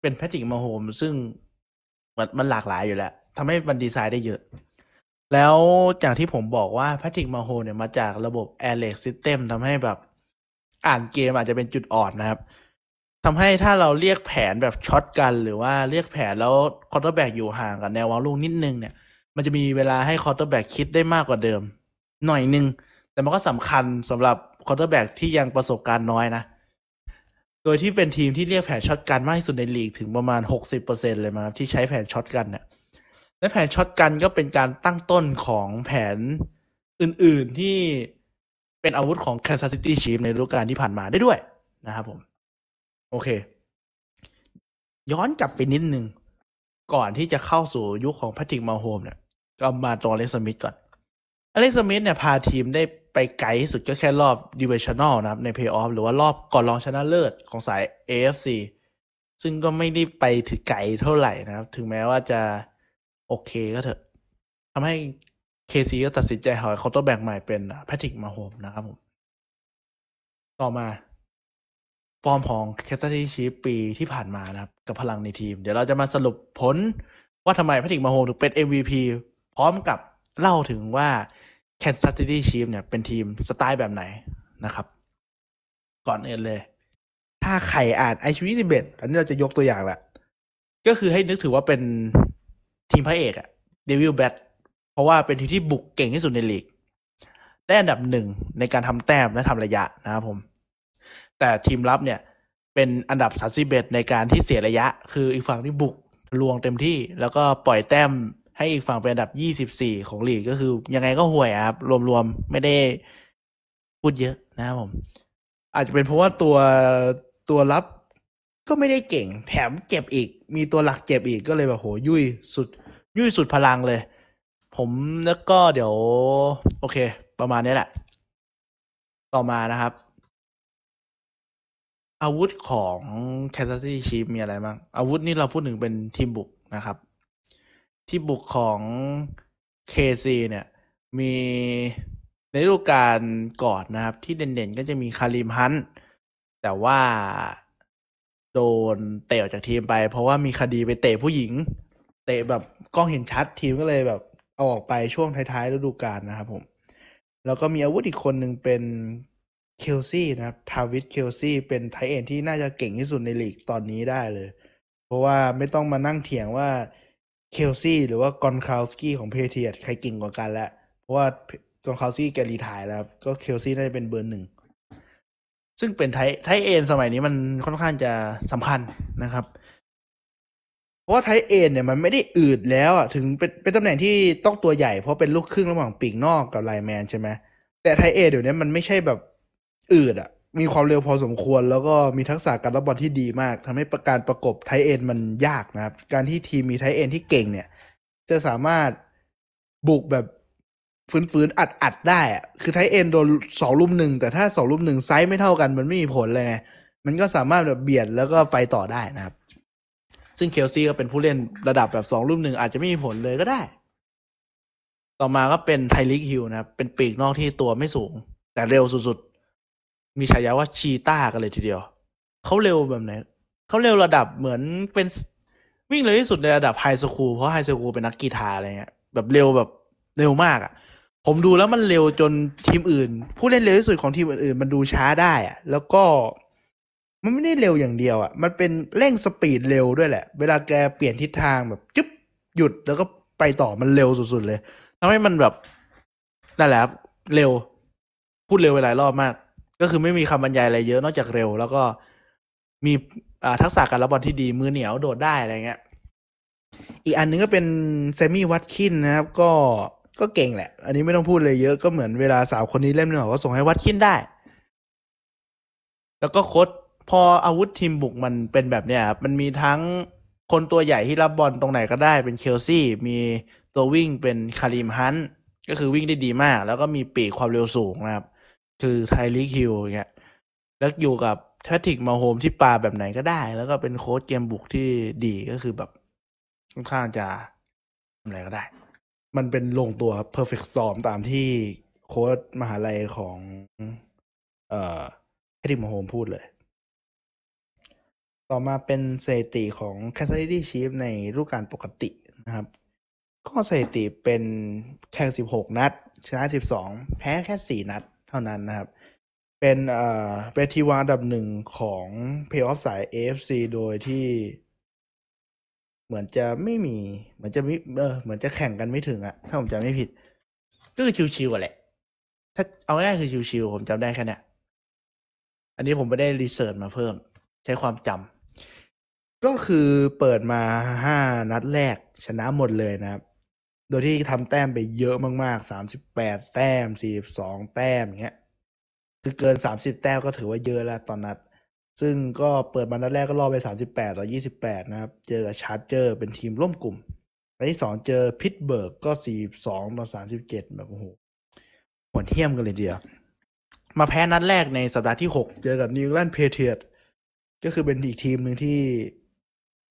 เป็น Patrick Mahomes ซึ่งมันมันหลากหลายอยู่แล้วทำให้มันดีไซน์ได้เยอะ แล้วจากที่ผมบอกว่า Patrick Mahomes เนี่ยมาจากระบบ Air Raid System ทำให้แบบอ่านเกมอาจจะเป็นจุดอ่อนนะครับทำให้ถ้าเราเรียกแผนแบบ shotgun หรือว่าเรียกแผนแล้วquarterback อยู่ห่างกับแนววางลูกนิดนึงเนี่ย มันจะมีเวลาให้ quarterback คิดได้มากกว่าเดิม หน่อยนึง แต่มันก็สำคัญสำหรับ quarterback ที่ยังประสบการณ์น้อยนะ โดยที่เป็นทีมที่เรียกแผน shotgun มากที่สุดในลีกถึงประมาณ 60%เลยมาที่ใช้แผน shotgun เนี่ยและแผน shotgun ก็เป็นการตั้งต้นของแผนอื่นๆที่เป็นอาวุธของ Kansas City Chiefs ในฤดูกาลที่ผ่านมาได้ด้วยนะครับผม โอเค ย้อนกลับไปนิดนึง ก่อนที่จะเข้าสู่ยุคของ Patrick Mahomes เนี่ย ก็มาตรง Alex Smith ก่อน Alex Smith เนี่ยพาทีมได้ไปไกลที่สุดก็แค่รอบ divisional นะครับ ในเพย์ออฟหรือว่ารอบก่อนรองชนะเลิศของสาย AFC ซึ่งก็ไม่ได้ไปถึงไกลเท่าไหร่นะครับ ถึงแม้ว่าจะโอเคก็เถอะทำให้ KC ก็ตัดสินใจหา quarterback ใหม่เป็น Patrick Mahomes นะครับผม ต่อมา ฟอร์มของ Kansas City Chiefs ปีที่ผ่านมานะครับ กับพลังในทีม เดี๋ยวเราจะมาสรุปผลว่าทำไม Patrick Mahomes ถึงเป็น MVP พร้อมกับเล่าถึงว่า Kansas City Chiefs เนี่ยเป็นทีมสไตล์แบบไหนนะครับ ก่อนอื่นเลย ถ้าใครอ่านไอชูยี่สิบเอ็ดอันนี้เราจะยกตัวอย่างแหละก็คือให้นึกถึงว่าเป็นทีมพระเอกอะ Devil Bats เพราะว่าเป็นทีมที่บุกเก่งที่สุดในลีก ได้อันดับหนึ่งในการทำแต้มและทำระยะนะครับผม แต่ทีมรับเนี่ยเป็นอันดับสาสิบเอ็ดในการที่เสียระยะ คืออีกฝั่งที่บุกลวงเต็มที่ แล้วก็ปล่อยแต้ม ให้อีกฝั่งเป็นอันดับยี่สิบสี่ของลีกก็คือ ยังไงก็ห่วยครับ รวมๆ ไม่ได้พูดเยอะนะครับผม อาจจะเป็นเพราะว่าตัวตัวรับก็ไม่ได้เก่ง แถมเจ็บอีก มีตัวหลักเจ็บอีกก็เลยแบบโหยุ่ยสุด ยุ่ยสุดพลังเลย ผมแล้วก็เดี๋ยว โอเค ประมาณนี้แหละ ต่อมานะครับ อาวุธของ Kansas City Chiefs มีอะไรบ้างอาวุธนี่เราพูดถึงเป็นทีมบุกนะครับ ที่บุกของ KC เนี่ย มีในฤดูกาลก่อนนะครับ ที่เด่นๆก็จะมีคาริมฮันแต่ว่าโดนเตะออกจากทีมไป เพราะว่ามีคดีไปเตะผู้หญิง เตะแบบกล้องเห็นชัดทีมก็เลยแบบเอาออกไปช่วงท้ายๆฤดูกาลนะครับผม แล้วก็มีอาวุธอีกคนหนึ่งเป็น Kelce นะครับ Travis Kelce เป็น tight end ที่น่าจะเก่งที่สุดในลีกตอนนี้ได้เลย เพราะว่าไม่ต้องมานั่งเถียงว่า Kelce หรือว่า Gronkowski ของ Patriots ใครเก่งกว่ากันแล้ว เพราะว่า Gronkowski แก retire แล้ว ก็ Kelce น่าจะเป็นเบอร์หนึ่ง ซึ่งเป็น tight tight end สมัยนี้มันค่อนข้างจะสำคัญนะครับ เพราะว่า tight end เนี่ยมันไม่ได้อืดแล้วอะถึงเป็นเป็นตำแหน่งที่ต้องตัวใหญ่เพราะเป็นลูกครึ่งระหว่างปีกนอกกับ lineman ใช่ไหมแต่ tight end เดี๋ยวนี้มันไม่ใช่แบบอืดอะ มีความเร็วพอสมควร แล้วก็มีทักษะการรับบอลที่ดีมากทำให้ประการประกบ tight end มันยากนะครับ การที่ทีมมีไทเอ็นที่เก่งเนี่ย จะสามารถบุกแบบฟื้นๆอัดอัดได้อะคือ tight end โดนสองรุมหนึ่งแต่ถ้าสองรุมหนึ่งไซส์ไม่เท่ากันมันไม่มีผลเลยไงมันก็สามารถแบบเบียดแล้วก็ไปต่อได้นะครับ ซึ่ง Kelce ก็เป็นผู้เล่นระดับแบบสองรุมหนึ่งอาจจะไม่มีผลเลยก็ได้ ต่อมาก็เป็น Tyreek Hill นะครับ เป็นปีกนอกที่ตัวไม่สูง แต่เร็วสุด มีฉายาว่า Cheetah กันเลยทีเดียว เขาเร็วแบบไหนเขาเร็วระดับเหมือนเป็นวิ่งเร็วที่สุดในระดับ high school เพราะ high school เป็นนักกีฬาอะไรเงี้ยแบบเร็วแบบเร็วมากอะ่ะ ผมดูแล้วมันเร็วจนทีมอื่น ผู้เล่นเร็วที่สุดของทีมอื่นๆ มันดูช้าได้อะ่ะ แล้วก็มันไม่ได้เร็วอย่างเดียวอะ่ะ มันเป็นเร่งสปีดเร็วด้วยแหละ เวลาแกเปลี่ยนทิศทางแบบจึ๊บหยุดแล้วก็ไปต่อมันเร็วสุดๆเลยทำให้มันแบบนั่นแหละเร็ว พูดเร็วไปหลายรอบมาก ก็คือไม่มีคำบรรยายอะไรเยอะนอกจากเร็ว แล้วก็มีทักษะการรับบอลที่ดีมือเหนียวโดดได้อะไรเงี้ย อีกอันนึงก็เป็นเซมี่วัตคินนะครับ ก็ก็เก่งแหละ อันนี้ไม่ต้องพูดเลยเยอะก็เหมือนเวลาสาวคนนี้เล่นหน่อก็ส่งให้วัดคินได้ แล้วก็โค้ดพออาวุธทีมบุกมันเป็นแบบเนี้ยครับมันมีทั้งคนตัวใหญ่ที่รับบอลตรงไหนก็ได้เป็นเคลซี่มีตัววิ่งเป็นคาริมฮันก็คือวิ่งได้ดีมาก แล้วก็มีปีกความเร็วสูงนะครับ คือไทลีคิวอย่างเงี้ยแล้วอยู่กับแพทริกมาโฮมที่ปาแบบไหนก็ได้ แล้วก็เป็นโค้ชเกมบุกที่ดีก็คือแบบค่อนข้างจะทำอะไรก็ได้ มันเป็นลงตัว perfect storm ตามที่โค้ชมหาลัยของ เอ่อแพทริกมาโฮมพูดเลย ต่อมาเป็นสถิติของ c a s ซิตี้ชีฟในรูปการปกตินะครับ ก็สถิติเป็นแข่ง 16 นัด ชนะ 12 แพ้แค่ 4 นัด เท่านั้นนะครับ เป็นเอ่อเป็นทีวางดับหนึ่งของเพย์ออฟสาย AFC โดยที่ เหมือนจะไม่มี เหมือนจะไม่เออเหมือนจะแข่งกันไม่ถึงอะถ้าผมจำไม่ผิด ก็คือชิวๆอะแหละ ถ้าเอาง่ายคือชิวๆผมจำได้แค่นี้อันนี้ผมไม่ได้รีเสิร์ชมาเพิ่ม ใช้ความจำก็คือเปิดมาห้านัดแรกชนะหมดเลยนะครับ โดยที่ทำแต้มไปเยอะมากๆสามสิบแปดแต้มสี่สองแต้มอย่างเงี้ย คือเกินสามสิบแต้มก็ถือว่าเยอะแล้วต่อนัด ซึ่งก็เปิดมานัดแรกก็ล่อไปสามสิบแปดต่อยี่สิบแปดนะครับ เจอกับ Chargers เป็นทีมร่วมกลุ่มนัดที่สองเจอ Pittsburgh ก็สี่สองต่อสามสิบเจ็ดแบบโอ้โหหวนเทียมกันเลยเดียว มาแพ้นัดแรกในสัปดาห์ที่หกเจอกับ New England Patriots ก็คือเป็นอีกทีมหนึ่งที่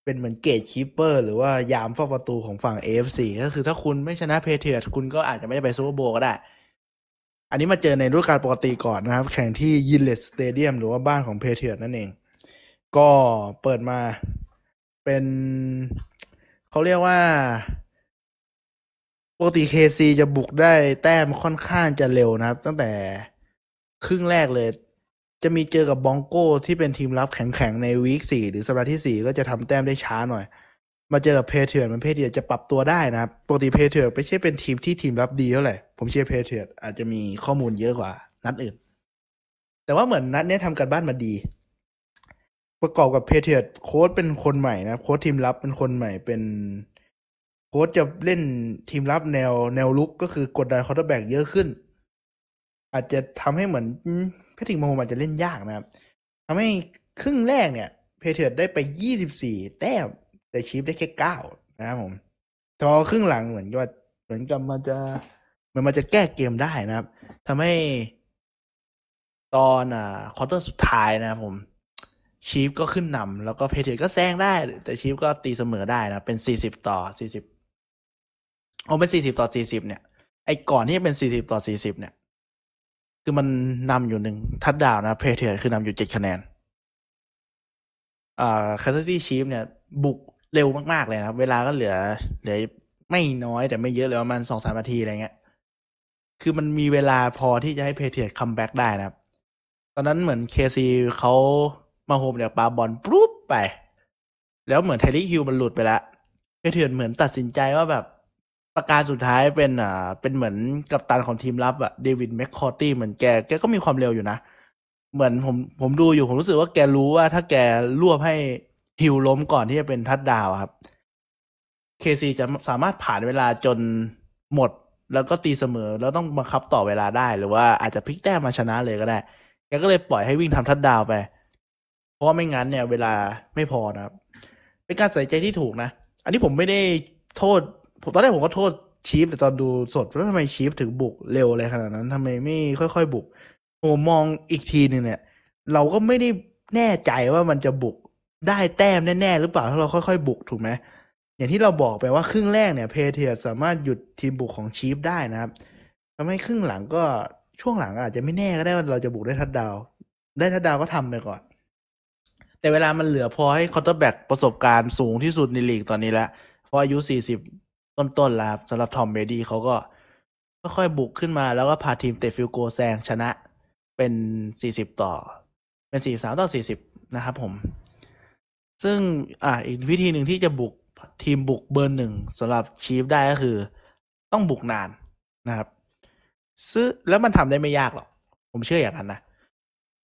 เป็นเหมือน gatekeeper หรือว่ายามเฝ้าประตูของฝั่ง AFC ก็คือถ้าคุณไม่ชนะ Patriots คุณก็อาจจะไม่ได้ไป Super Bowl ก็ได้ อันนี้มาเจอในฤดูกาลปกติก่อนนะครับ แข่งที่ Gillette Stadium หรือว่าบ้านของ Patriots นั่นเอง ก็เปิดมาเป็นเขาเรียกว่าปกติ KC จะบุกได้แต้มค่อนข้างจะเร็วนะครับ ตั้งแต่ครึ่งแรกเลย จะมีเจอกับ Broncos ที่เป็นทีมรับแข็งๆ ใน week สี่หรือสัปดาห์ที่สี่ก็จะทำแต้มได้ช้าหน่อย มาเจอกับ Patriots มัน Patriots จะปรับตัวได้นะครับปกติ Patriots ไม่ใช่เป็นทีมที่ทีมรับดีเท่าไหร่ผมเชื่อ Patriots อาจจะมีข้อมูลเยอะกว่านัดอื่น แต่ว่าเหมือนนัดเนี้ยทำการบ้านมาดี ประกอบกับ Patriots โค้ชเป็นคนใหม่นะโค้ชทีมรับเป็นคนใหม่เป็นโค้ชจะเล่นทีมรับแนวแนวรุกก็คือกดดัน quarterback เยอะขึ้น อาจจะทำให้เหมือน Patrick Mahomes อาจจะเล่นยากนะครับทำให้ครึ่งแรกเนี่ย Patriots ได้ไปยี่สิบสี่แต้ม แต่ Chiefs ได้แค่เก้านะครับผมแต่พอครึ่งหลังเหมือนกับเหมือนกับมันจะเหมือนมันจะแก้เกมได้นะครับทำให้ตอนอ่า quarter สุดท้ายนะครับผม Chiefs ก็ขึ้นนำแล้วก็ Patriots ก็แซงได้ แต่ Chiefs ก็ตีเสมอได้นะเป็นสี่สิบต่อสี่สิบเอาเป็นสี่สิบต่อสี่สิบเนี่ยไอ้ก่อนที่จะเป็นสี่สิบต่อสี่สิบเนี่ย คือมันนำอยู่หนึ่งทัดดาวนะ Patriots คือนำอยู่เจ็ดคะแนน อ่า Kansas City Chiefs เนี่ย บุกเร็วมากๆเลยนะครับ เวลาก็เหลือเหลือไม่น้อยแต่ไม่เยอะเลยประมาณสองสามนาทีอะไรเงี้ย คือมันมีเวลาพอที่จะให้ Patriots comeback ได้นะครับ ตอนนั้นเหมือนเคซีเขามาโฮมเนี่ยปาบอลปุ๊บไป แล้วเหมือน Tyreek Hill มันหลุดไปแล้ว Patriots เหมือนตัดสินใจว่าแบบ ปราการสุดท้ายเป็นอ่าเป็นเหมือนกัปตันของทีมรับอะ Devin McCourty เหมือนแกแกก็มีความเร็วอยู่นะ เหมือนผมผมดูอยู่ผมรู้สึกว่าแกรู้ว่าถ้าแกรวบให้ฮิวล้มก่อนที่จะเป็นทัดดาวครับเคซีจะสามารถผ่านเวลาจนหมดแล้วก็ตีเสมอ แล้วต้องบังคับต่อเวลาได้ หรือว่าอาจจะพลิกแต้มมาชนะเลยก็ได้แกก็เลยปล่อยให้วิ่งทำทัดดาวไป เพราะว่าไม่งั้นเนี่ย เวลาไม่พอนะครับ เป็นการใส่ใจที่ถูกนะ อันนี้ผมไม่ได้โทษ ผมตอนแรกผมก็โทษชีฟแต่ตอนดูสดว่าทำไมชีฟถึงบุกเร็วอะไรขนาดนั้นทำไมไม่ค่อยๆบุกผมมองอีกทีหนึ่งเนี่ย เราก็ไม่ได้แน่ใจว่ามันจะบุกได้แต้มแน่ๆหรือเปล่าถ้าเราค่อยๆ บุกถูกไหมอย่างที่เราบอกไปว่าครึ่งแรกเนี่ย Patriots สามารถหยุดทีมบุกของ Chiefs ได้นะครับทำให้ครึ่งหลังก็ช่วงหลังอาจจะไม่แน่ก็ได้ว่าเราจะบุกได้ทัดดาว ได้ทัดดาวก็ทำไปก่อน แต่เวลามันเหลือพอให้ quarterback ประสบการณ์สูงที่สุดในลีกตอนนี้แล้วเพราะอายุสี่สิบ ต้น ๆ แล้วครับ สำหรับ Tom Brady เขาก็ค่อย ๆ บุกขึ้นมาแล้วก็พาทีมเตะ field goal แซงชนะเป็นสี่สิบต่อ เป็นสี่สามต่อสี่สิบนะครับผม ซึ่งอ่าอีกวิธีหนึ่งที่จะบุกทีมบุกเบอร์หนึ่งสำหรับ Chiefs ได้ก็คือ ต้องบุกนานนะครับ ซึ่งแล้วมันทำได้ไม่ยากหรอก ผมเชื่ออย่างนั้นนะ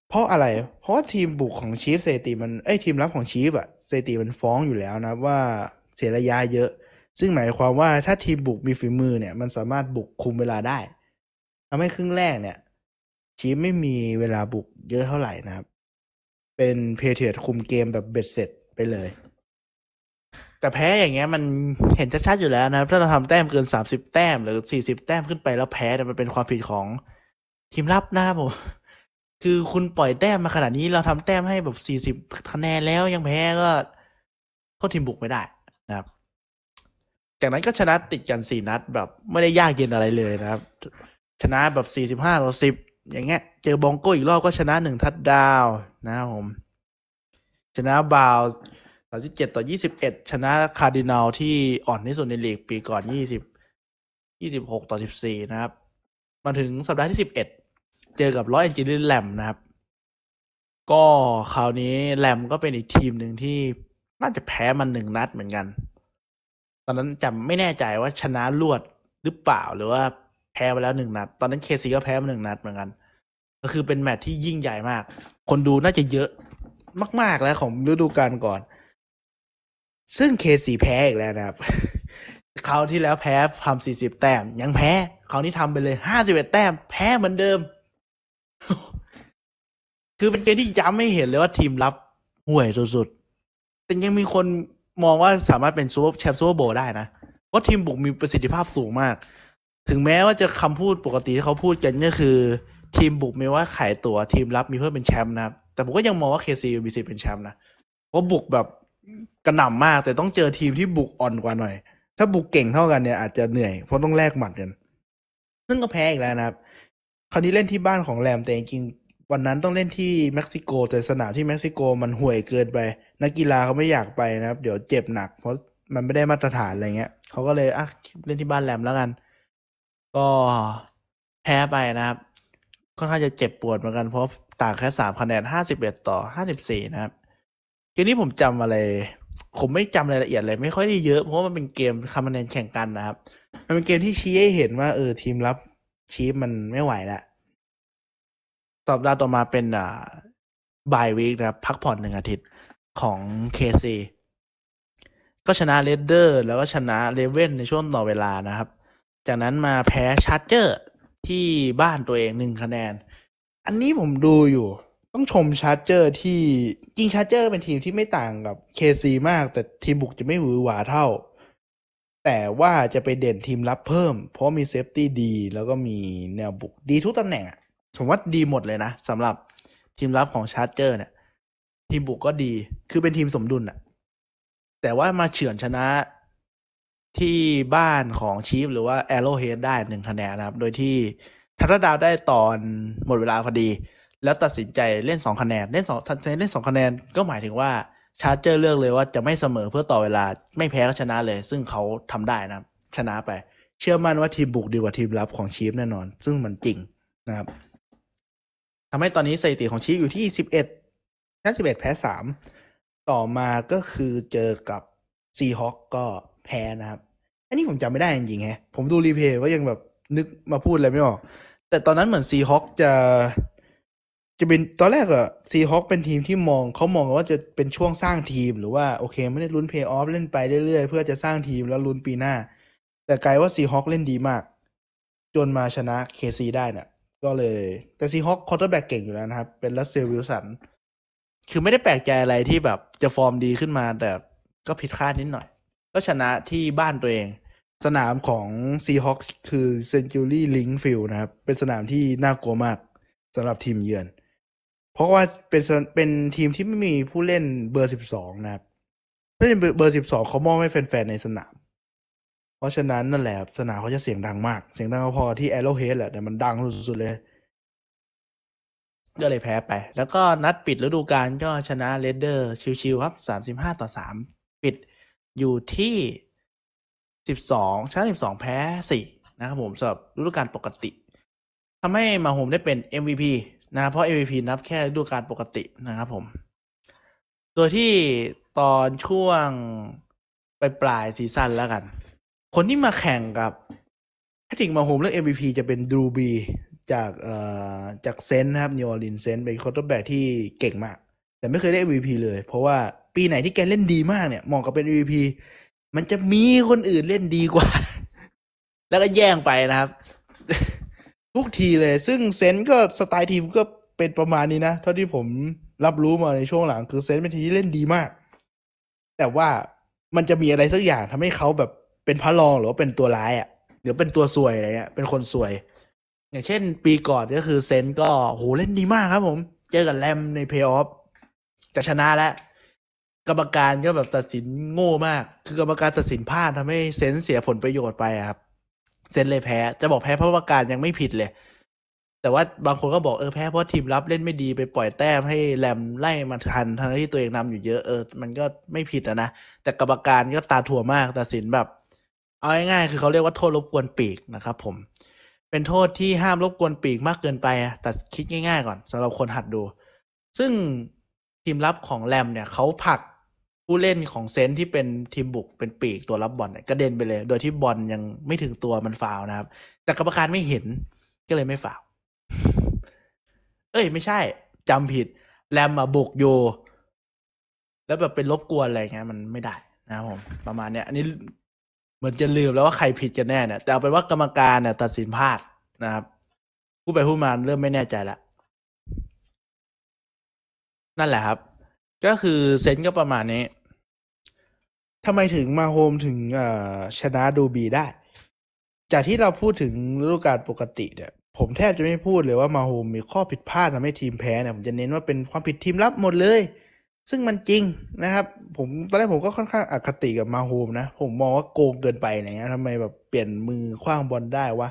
เพราะอะไร เพราะว่าทีมบุกของ Chiefs สถิติมันเอ้ทีมรับของ Chiefs อะสถิติมันฟ้องอยู่แล้วนะว่าเสียระยะเยอะ ซึ่งหมายความว่าถ้าทีมบุกมีฝีมือเนี่ย มันสามารถบุกคุมเวลาได้ทำให้ครึ่งแรกเนี่ยชีฟไม่มีเวลาบุกเยอะเท่าไหร่นะครับ เป็นเพเทียร์คุมเกมแบบเบ็ดเสร็จไปเลย แต่แพ้อย่างเงี้ยมันเห็นชัดๆอยู่แล้วนะครับ ถ้าเราทำแต้มเกินสามสิบแต้มหรือสี่สิบแต้มขึ้นไปแล้วแพ้เนี่ยมันเป็นความผิดของทีมรับนะครับผมคือคุณปล่อยแต้มมาขนาดนี้เราทำแต้มให้แบบสี่สิบคะแนนแล้วยังแพ้ก็โทษทีมบุกไม่ได้ จากนั้นก็ชนะติดกันสี่นัดแบบไม่ได้ยากเย็นอะไรเลยนะครับ ชนะแบบสี่สิบห้าต่อสิบอย่างเงี้ย เจอ Broncos อีกรอบก็ชนะหนึ่งทัดดาวนะครับผม ชนะบาวสามสิบเจ็ดต่อยี่สิบเอ็ดชนะ Cardinals ที่อ่อนที่สุดในลีกปีก่อนยี่สิบยี่สิบหกต่อสิบสี่นะครับ มาถึงสัปดาห์ที่สิบเอ็ดเจอกับร้อยแอนจิลิแลมนะครับ ก็คราวนี้แลมก็เป็นอีกทีมหนึ่งที่น่าจะแพ้มันหนึ่งนัดเหมือนกัน อนนั้นจำไม่แน่ใจว่าชนะรวดหรือเปล่าหรือว่าแพ้ไปแล้วหนึ่งนัด ตอนนั้นเคซีก็แพ้มาหนึ่งนัดเหมือนกัน ก็คือเป็นแมตช์ที่ยิ่งใหญ่มาก คนดูน่าจะเยอะมาก ๆแล้วของฤดูกาลก่อน ซึ่งเคซีแพ้อีกแล้วนะครับคราวที่แล้วแพ้ทำสี่สิบแต้ม ยังแพ้คราวนี้ทำไปเลยห้าสิบเอ็ดแต้ม แพ้เหมือนเดิม คือเป็นเกมที่ย้ำไม่เห็นเลยว่าทีมรับห่วยสุดๆแต่ยังมีคน มองว่าสามารถเป็นซูเปอร์แชมป์ซูเปอร์โบได้นะเพราะทีมบุกมีประสิทธิภาพสูงมาก ถึงแม้ว่าจะคำพูดปกติที่เขาพูดกันก็คือ ทีมบุกไม่ว่าขายตัวทีมรับมีเพื่อเป็นแชมป์นะครับแต่ผมก็ยังมองว่าเคซีมีสิทธิ์เป็นแชมป์นะเพราะบุกแบบกระหน่ำมาก แต่ต้องเจอทีมที่บุกอ่อนกว่าหน่อย ถ้าบุกเก่งเท่ากันเนี่ยอาจจะเหนื่อยเพราะต้องแลกหมัดกัน ซึ่งก็แพ้อีกแล้วนะครับ คราวนี้เล่นที่บ้านของแรมแต่จริงวันนั้นต้องเล่นที่เม็กซิโกแต่สนามที่เม็กซิโกมันห่วยเกินไป นักกีฬาเขาไม่อยากไปนะครับ เดี๋ยวเจ็บหนัก เพราะมันไม่ได้มาตรฐานอะไรเงี้ยเขาก็เลยอะเล่นที่บ้านแรมแล้วกัน ก็แพ้ไปนะครับค่อนข้างจะเจ็บปวดเหมือนกันเพราะต่างแค่สามคะแนนห้าสิบเอ็ดต่อห้าสิบสี่นะครับเกมนี้ผมจำอะไร ผมไม่จำรายละเอียดเลยไม่ค่อยได้เยอะเพราะว่ามันเป็นเกมคะแนนแข่งกันนะครับ มันเป็นเกมที่ชี้ให้เห็นว่าเออทีมรับ Chiefs มันไม่ไหวละสัปดาห์ต่อมาเป็นอ่า bye week นะครับ พักผ่อนหนึ่งอาทิตย์ ของ KC ก็ชนะ Raiders แล้วก็ชนะ Ravens ในช่วงต่อเวลานะครับ จากนั้นมาแพ้ Chargersที่บ้านตัวเองหนึ่งคะแนน อันนี้ผมดูอยู่ ต้องชม Chargers ที่จริง Chargers เป็นทีมที่ไม่ต่างกับ KC มาก แต่ทีมบุกจะไม่หวือหวาเท่า แต่ว่าจะไปเด่นทีมรับเพิ่ม เพราะมี safety ดี แล้วก็มีแนวบุกดีทุกตำแหน่งผมว่าดีหมดเลยนะสำหรับทีมรับของ Chargers เนี่ย ทีมบุกก็ดี คือเป็นทีมสมดุลอะแต่ว่ามาเฉือนชนะที่บ้านของ Chiefs หรือว่า Arrowhead ได้หนึ่งคะแนนนะครับ โดยที่ทัตดาวได้ตอนหมดเวลาพอดี แล้วตัดสินใจเล่นสองคะแนน เล่นสองทันเล่นสองคะแนนก็หมายถึงว่า Chargers เลือกเลยว่าจะไม่เสมอเพื่อต่อเวลาไม่แพ้ก็ชนะเลย ซึ่งเขาทำได้นะครับชนะไป เชื่อมั่นว่าทีมบุกดีกว่าทีมรับของ Chiefs แน่นอน ซึ่งมันจริงนะครับทำให้ตอนนี้สถิติของ Chiefs อยู่ที่สิบเอ็ด ชนะสิบเอ็ดแพ้สามต่อมาก็คือเจอกับ Seahawks ก็แพ้นะครับ อันนี้ผมจำไม่ได้จริงๆฮะผมดู replay ว่ายังแบบนึกมาพูดอะไรไม่ออก แต่ตอนนั้นเหมือน Seahawks จะ จะเป็นตอนแรกอะ Seahawks เป็นทีมที่มองเขามองว่าจะเป็นช่วงสร้างทีมหรือว่าโอเค ไม่ได้ลุ้นเพย์ออฟเล่นไปเรื่อยๆเพื่อจะสร้างทีมแล้วลุ้นปีหน้า แต่กลายว่า Seahawks เล่นดีมาก จนมาชนะ KC ได้น่ะ ก็เลย แต่ Seahawks quarterback เก่งอยู่แล้วนะครับ เป็น Russell Wilson คือไม่ได้แปลกใจอะไรที่แบบจะฟอร์มดีขึ้นมา แต่ก็ผิดคาดนิดหน่อย ก็ชนะที่บ้านตัวเอง สนามของ Seahawks คือ CenturyLink Field นะครับ เป็นสนามที่น่ากลัวมากสำหรับทีมเยือน เพราะว่าเป็นเป็นทีมที่ไม่มีผู้เล่นเบอร์สิบสองนะครับถ้าเป็นเบอร์สิบสองเขามองให้แฟนๆในสนาม เพราะฉะนั้นนั่นแหละสนามเขาจะเสียงดังมาก เสียงดังพอที่ Arrowhead แหละแต่มันดังสุดๆเลย ก็เลยแพ้ไป แล้วก็นัดปิดฤดูกาลก็ชนะ Raiders ชิวๆครับสามสิบห้าต่อสามปิดอยู่ที่สิบสองชนะสิบสองแพ้สี่นะครับผมสำหรับฤดูกาลปกติทำให้ Mahomes ได้เป็น MVP นะเพราะ MVP นับแค่ฤดูกาลปกตินะครับผม โดยที่ตอนช่วงปลายปลาย season แล้วกัน คนที่มาแข่งกับ Patrick Mahomes เรื่อง MVP จะเป็น Drew Brees จากเอ่อจาก Saints นะครับ New Orleans Saints เป็น quarterback ที่เก่งมาก แต่ไม่เคยได้ MVP เลย เพราะว่าปีไหนที่แกเล่นดีมากเนี่ยเหมาะกับเป็น MVP มันจะมีคนอื่นเล่นดีกว่า แล้วก็แย่งไปนะครับ ทุกทีเลย ซึ่ง Saints ก็สไตล์ทีมก็เป็นประมาณนี้นะ เท่าที่ผมรับรู้มาในช่วงหลัง คือ Saints เป็นทีมที่เล่นดีมาก แต่ว่ามันจะมีอะไรสักอย่างทำให้เขาแบบเป็นพระรองหรือว่าเป็นตัวร้ายอะ่ะหรือเป็นตัวซวยอะไรเงี้ยเป็นคนซวย อย่างเช่นปีก่อนก็คือเซนก็โหเล่นดีมากครับผม เจอกับแรมในเพย์ออฟจะชนะแล้วกรรมการก็แบบตัดสินโง่มาก คือกรรมการตัดสินพลาดทำให้เซนเสียผลประโยชน์ไปครับ เซนเลยแพ้ จะบอกแพ้เพราะกรรมการยังไม่ผิดเลย แต่ว่าบางคนก็บอกเออแพ้เพราะทีมรับเล่นไม่ดีไปปล่อยแต้มให้แรมไล่มาทันทั้งที่ตัวเองนำอยู่เยอะเออมันก็ไม่ผิดอะนะแต่กรรมการก็ตาถั่วมากตัดสินแบบ เอาง่ายๆคือเขาเรียกว่าโทษรบกวนปีกนะครับผม เป็นโทษที่ห้ามรบกวนปีกมากเกินไปอะแต่คิดง่ายๆก่อนสำหรับคนหัดดู ซึ่งทีมรับของแรมเนี่ยเขาผลักผู้เล่นของเซนที่เป็นทีมบุกเป็นปีกตัวรับบอลเนี่ยกระเด็นไปเลย โดยที่บอลยังไม่ถึงตัวมันฟาวนะครับ แต่กรรมการไม่เห็นก็เลยไม่ฟาวเอ้ย ไม่ใช่จำผิด แรมมาบุกโยแล้วแบบเป็นรบกวนอะไรเงี้ยมันไม่ได้นะครับผมประมาณเนี้ย อันนี้ เหมือนจะลืมแล้วว่าใครผิดกันแน่เนี่ย แต่เอาเป็นว่ากรรมการเนี่ยตัดสินพลาดนะครับพูดไปพูดมาเริ่มไม่แน่ใจละนั่นแหละครับ ก็คือเซนส์ก็ประมาณนี้ทำไมถึงมาโฮมถึงชนะดูบีได้ จากที่เราพูดถึงฤดูกาลปกติเนี่ยผมแทบจะไม่พูดเลยว่า Mahomes มีข้อผิดพลาดทำให้ทีมแพ้เนี่ยผมจะเน้นว่าเป็นความผิดทีมรับหมดเลย ซึ่งมันจริงนะครับ ผมตอนแรกผมก็ค่อนข้างอคติกับ Mahomes นะ ผมมองว่าโกงเกินไปอะไรเงี้ยทำไมแบบเปลี่ยนมือขว้างบอลได้วะ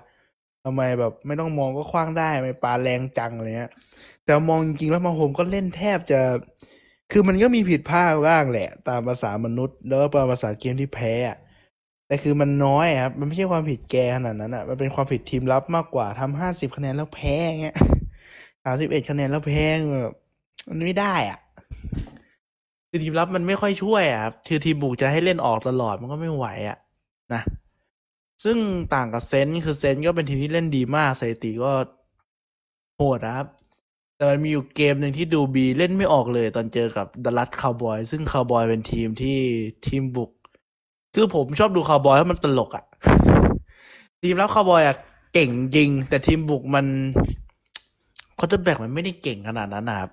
ทำไมแบบไม่ต้องมองก็ขว้างได้ไม่ปาแรงจังอะไรเงี้ยแต่มองจริงๆแล้ว Mahomes ก็เล่นแทบจะ คือมันก็มีผิดพลาดบ้างแหละ ตามภาษามนุษย์ แล้วก็ตามภาษาเกมที่แพ้แต่คือมันน้อยครับมันไม่ใช่ความผิดแกขนาดนั้นอะ มันเป็นความผิดทีมรับมากกว่าทำห้าสิบคะแนนแล้วแพ้เงี้ยสามสิบเอ็ดคะแนนแล้วแพ้แบบมันไม่ได้อะ คือทีมรับมันไม่ค่อยช่วยอะคือทีมบุกจะให้เล่นออกตลอดมันก็ไม่ไหวอะนะ ซึ่งต่างกับ Saints คือ Saints ก็เป็นทีมที่เล่นดีมากสถิติก็โหดนะครับ แต่มันมีอยู่เกมหนึ่งที่ Drew Brees เล่นไม่ออกเลย ตอนเจอกับ Dallas Cowboys ซึ่งคาวบอยเป็นทีมที่ทีมบุก คือผมชอบดูคาวบอยเพราะมันตลกอะ ทีมรับคาวบอยอะเก่งจริง แต่ทีมบุกมัน quarterback มันไม่ได้เก่งขนาดนั้นนะครับ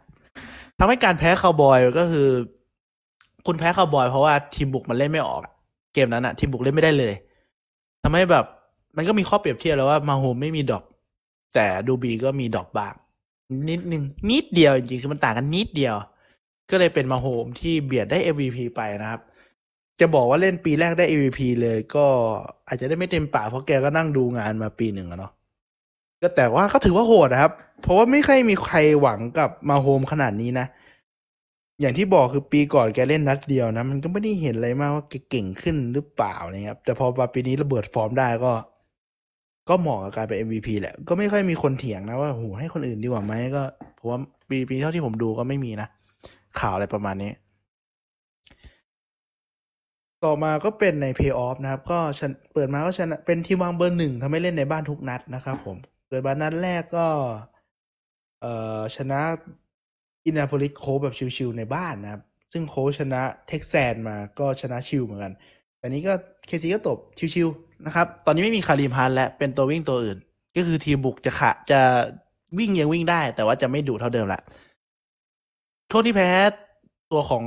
ทำให้การแพ้คาวบอยก็คือ คุณแพ้คาวบอยเพราะว่าทีมบุกมันเล่นไม่ออกเกมนั้นอะทีมบุกเล่นไม่ได้เลยทำให้แบบมันก็มีข้อเปรียบเทียบแล้วว่า Mahomes ไม่มี drop แต่ Drew Brees ก็มี drop บ้างนิดนึงนิดเดียวจริงๆคือมันต่างกันนิดเดียว ก็เลยเป็นมาโฮมที่เบียดได้ MVP ไปนะครับ จะบอกว่าเล่นปีแรกได้ MVP เลยก็อาจจะได้ไม่เต็มปากเพราะแกก็นั่งดูงานมาปีหนึ่งอะเนาะก็แต่ว่าก็ถือว่าโหดนะครับ เพราะว่าไม่เคยมีใครหวังกับมาโฮมขนาดนี้นะ อย่างที่บอกคือปีก่อนแกเล่นนัดเดียวนะ มันก็ไม่ได้เห็นอะไรมากว่าแกเก่งขึ้นหรือเปล่านะครับ แต่พอมาปีนี้ระเบิดฟอร์มได้ก็ ก็เหมาะกับการเป็น MVP แหละ ก็ไม่ค่อยมีคนเถียงนะว่าโหให้คนอื่นดีกว่าไหมก็ผมว่าปีปีเท่าที่ผมดูก็ไม่มีนะ ข่าวอะไรประมาณนี้ ต่อมาก็เป็นในเพย์ออฟนะครับ ก็เปิดมาก็ชนะเป็นทีมวางเบอร์หนึ่งทำให้เล่นในบ้านทุกนัดนะครับผมเปิดมานัดแรกก็ เอ่อชนะ Indianapolis Colts แบบชิวๆในบ้านนะครับ ซึ่ง Colts ชนะ Texans มาก็ชนะชิวเหมือนกัน แต่นี้ก็ KC ก็ตบชิวๆนะครับ ตอนนี้ไม่มี Kareem Hunt แล้วเป็นตัววิ่งตัวอื่น ก็คือทีมบุกจะขะจะวิ่งยังวิ่งได้ แต่ว่าจะไม่ดุเท่าเดิมละโทษที่แพ้ตัวของ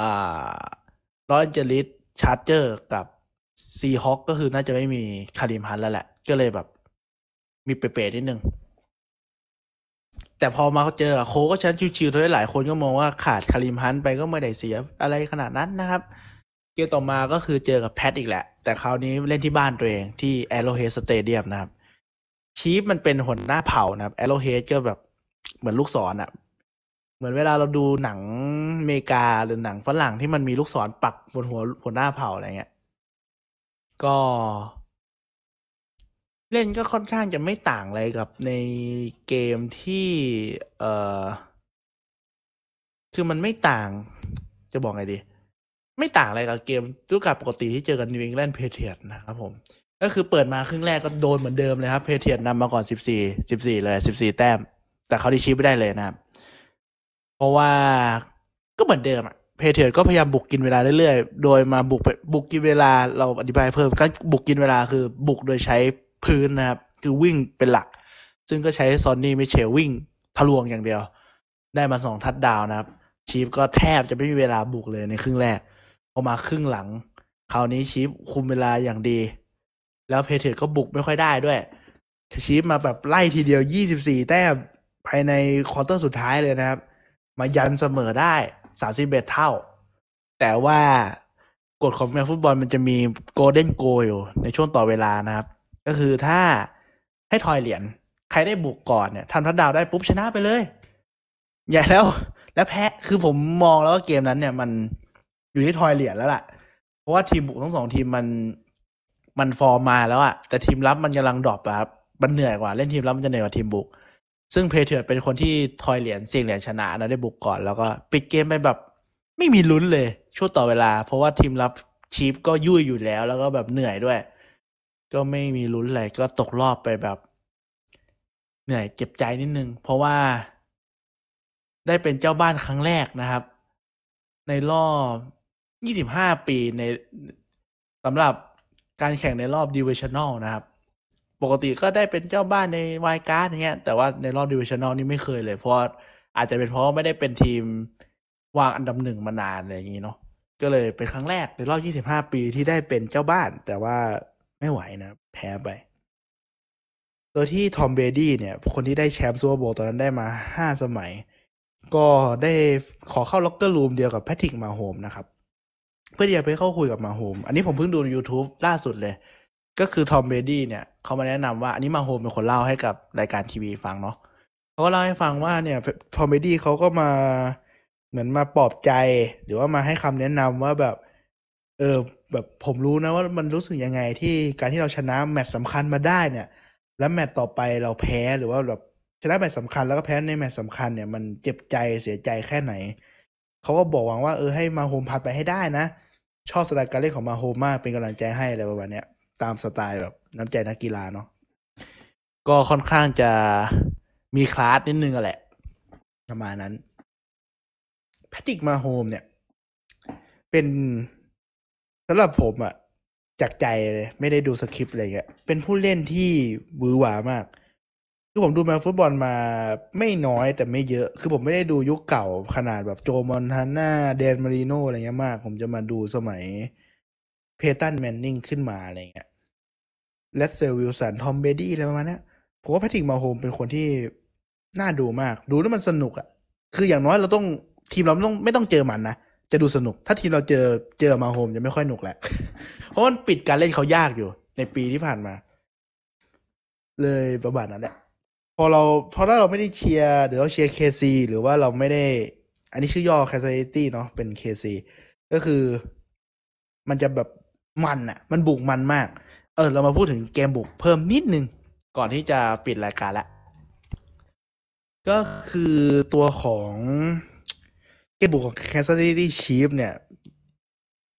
อ่า Los Angeles Chargers กับ Seahawks ก็คือน่าจะไม่มี Kareem Hunt แล้วแหละ ก็เลยแบบ มีเป๋ๆนิดนึง แต่พอมาเจอ Colts ก็ชนะชิวๆทำให้หลายคนก็มองว่าขาด Kareem Hunt ไปก็ไม่ได้เสียอะไรขนาดนั้นนะครับ เกมต่อมาก็คือเจอกับ Pats อีกแหละ แต่คราวนี้เล่นที่บ้านตัวเองที่ Arrowhead Stadium นะครับ Chiefs มันเป็นหัวหน้าเผ่านะครับ Arrowhead ก็แบบเหมือนลูกศรอ่ะเหมือนเวลาเราดูหนังอเมริกาหรือหนังฝรั่งที่มันมีลูกศรปักบนหัวหัวหน้าเผ่าอะไรเงี้ย ก็ เล่นก็ค่อนข้างจะไม่ต่างอะไรกับในเกมที่ เอ่อ คือมันไม่ต่าง จะบอกไงดี ไม่ต่างอะไรกับเกมฤดูกาลปกติที่เจอกัน New England Patriots นะครับผม ก็คือเปิดมาครึ่งแรกก็โดนเหมือนเดิมเลยครับ Patriots นำมาก่อนสิบสี่สิบสี่เลยสิบสี่แต้ม แต่ Kansas City ไม่ได้เลยนะครับ เพราะว่าก็เหมือนเดิมอะ Patriots ก็พยายามบุกกินเวลาเรื่อยๆ โดยมาบุกไปบุกกินเวลาเราอธิบายเพิ่มการบุกกินเวลาคือบุกโดยใช้ พื้นนะครับ คือวิ่งเป็นหลัก ซึ่งก็ใช้ Sony Michel วิ่งทะลวงอย่างเดียว ได้มาสอง touchdown นะครับ Chiefs ก็แทบจะไม่มีเวลาบุกเลยในครึ่งแรกพอมาครึ่งหลัง คราวนี้ Chiefs คุมเวลาอย่างดี แล้ว Patriots ก็บุกไม่ค่อยได้ด้วย Chiefs มาแบบไล่ทีเดียว24แต้มภายใน quarter สุดท้ายเลยนะครับ มายันเสมอได้31เท่า แต่ว่ากฎของ American football มันจะมี golden goal อยู่ในช่วงต่อเวลานะครับ ก็คือถ้าให้ทอยเหรียญใครได้บุกก่อนเนี่ยทำทัดดาวได้ปุ๊บชนะไปเลย อย่าแล้ว แล้วแพ้คือผมมองแล้วว่าเกมนั้นเนี่ย มันอยู่ที่ทอยเหรียญแล้วล่ะ เพราะว่าทีมบุกทั้งสองทีมมันมันฟอร์มมาแล้วอะแต่ทีมรับมันกำลัง drop อะครับมันเหนื่อยกว่าเล่นทีมรับมันจะเหนื่อยกว่าทีมบุก ซึ่ง Patriots เป็นคนที่ทอยเหรียญเสี่ยงเหรียญชนะนะได้บุกก่อนแล้วก็ปิดเกมไปแบบ ไม่มีลุ้นเลยช่วงต่อเวลา เพราะว่าทีมรับChiefs ก็ยุ่ยอยู่แล้ว แล้วก็แบบเหนื่อยด้วย ก็ไม่มีลุ้นอะไรก็ตกรอบไปแบบ เหนื่อยเจ็บใจนิดนึง เพราะว่า ได้เป็นเจ้าบ้านครั้งแรกนะครับ ในรอบ 25 ปีในสำหรับการแข่งในรอบ divisional นะครับ ปกติก็ได้เป็นเจ้าบ้านใน wild card อย่างเงี้ย แต่ว่าในรอบ divisional นี่ไม่เคยเลย เพราะอาจจะเป็นเพราะไม่ได้เป็นทีมวางอันดับหนึ่งมานานอะไรอย่างงี้เนาะก็เลยเป็นครั้งแรกในรอบ 25 ปีที่ได้เป็นเจ้าบ้าน แต่ว่า ไม่ไหวนะ แพ้ไป โดยที่ Tom Brady เนี่ย คนที่ได้แชมป์ Super Bowl ตอนนั้นได้มาห้าสมัย ก็ได้ขอเข้า locker room เดียวกับ Patrick Mahomes นะครับ เพื่อที่จะไปเข้าคุยกับ Mahomes อันนี้ผมเพิ่งดู YouTube ล่าสุดเลย ก็คือ Tom Brady เนี่ย เขามาแนะนำว่า อันนี้ Mahomes เป็นคนเล่าให้กับรายการทีวีฟังเนาะเขาก็เล่าให้ฟังว่าเนี่ย Tom Brady เขาก็มาเหมือนมาปลอบใจ หรือว่ามาให้คำแนะนำว่าแบบ เออ แบบผมรู้นะว่ามันรู้สึกยังไงที่การที่เราชนะแมตช์สำคัญมาได้เนี่ย แล้วแมตช์ต่อไปเราแพ้หรือว่าแบบชนะแมตช์สำคัญแล้วก็แพ้ในแมตช์สำคัญเนี่ยมันเจ็บใจเสียใจแค่ไหนเขาก็บอกหวังว่าเออให้ Mahomes ผ่านไปให้ได้นะ ชอบสไตล์การเล่นของ Mahomes มากเป็นกำลังใจให้อะไรประมาณเนี้ยตามสไตล์แบบน้ำใจนักกีฬาเนาะก็ค่อนข้างจะมีคลาสนิดนึงแหละประมาณนั้น Patrick Mahomes เนี่ย เป็น สำหรับผมอะจากใจเลย ไม่ได้ดูสคริปต์อะไรเงี้ยเป็นผู้เล่นที่วือหวามาก คือผมดูมาฟุตบอลมาไม่น้อยแต่ไม่เยอะ คือผมไม่ได้ดูยุคเก่าขนาดแบบ Joe Montana Dan Marino อะไรเงี้ยมาก ผมจะมาดูสมัยPeyton Manning ขึ้นมาอะไรเงี้ย Russell Wilson Tom Brady อะไรประมาณนี้ผมว่า Patrick Mahomes เป็นคนที่น่าดูมาก ดูแล้วมันสนุกอะคืออย่างน้อยเราต้องทีมเราต้องไม่ต้องเจอมันนะ จะดูสนุก ถ้าทีมเราเจอเจอ Mahomes จะไม่ค่อยหนุกแหละ เพราะมันปิดการเล่นเขายากอยู่ ในปีที่ผ่านมา เลยประมาณนั้นแหละ พอเราพอถ้าเราไม่ได้เชียร์หรือเราเชียร์ KC หรือว่าเราไม่ได้ อันนี้ชื่อย่อ c a s ซิตี้เนาะเป็น KC ก็คือ มันจะแบบมันอะมันบุกมันมาก เออ เรามาพูดถึงเกมบุกเพิ่มนิดนึง ก่อนที่จะปิดรายการละก็คือตัวของ เกมบุกของ Kansas City Chiefs เนี่ย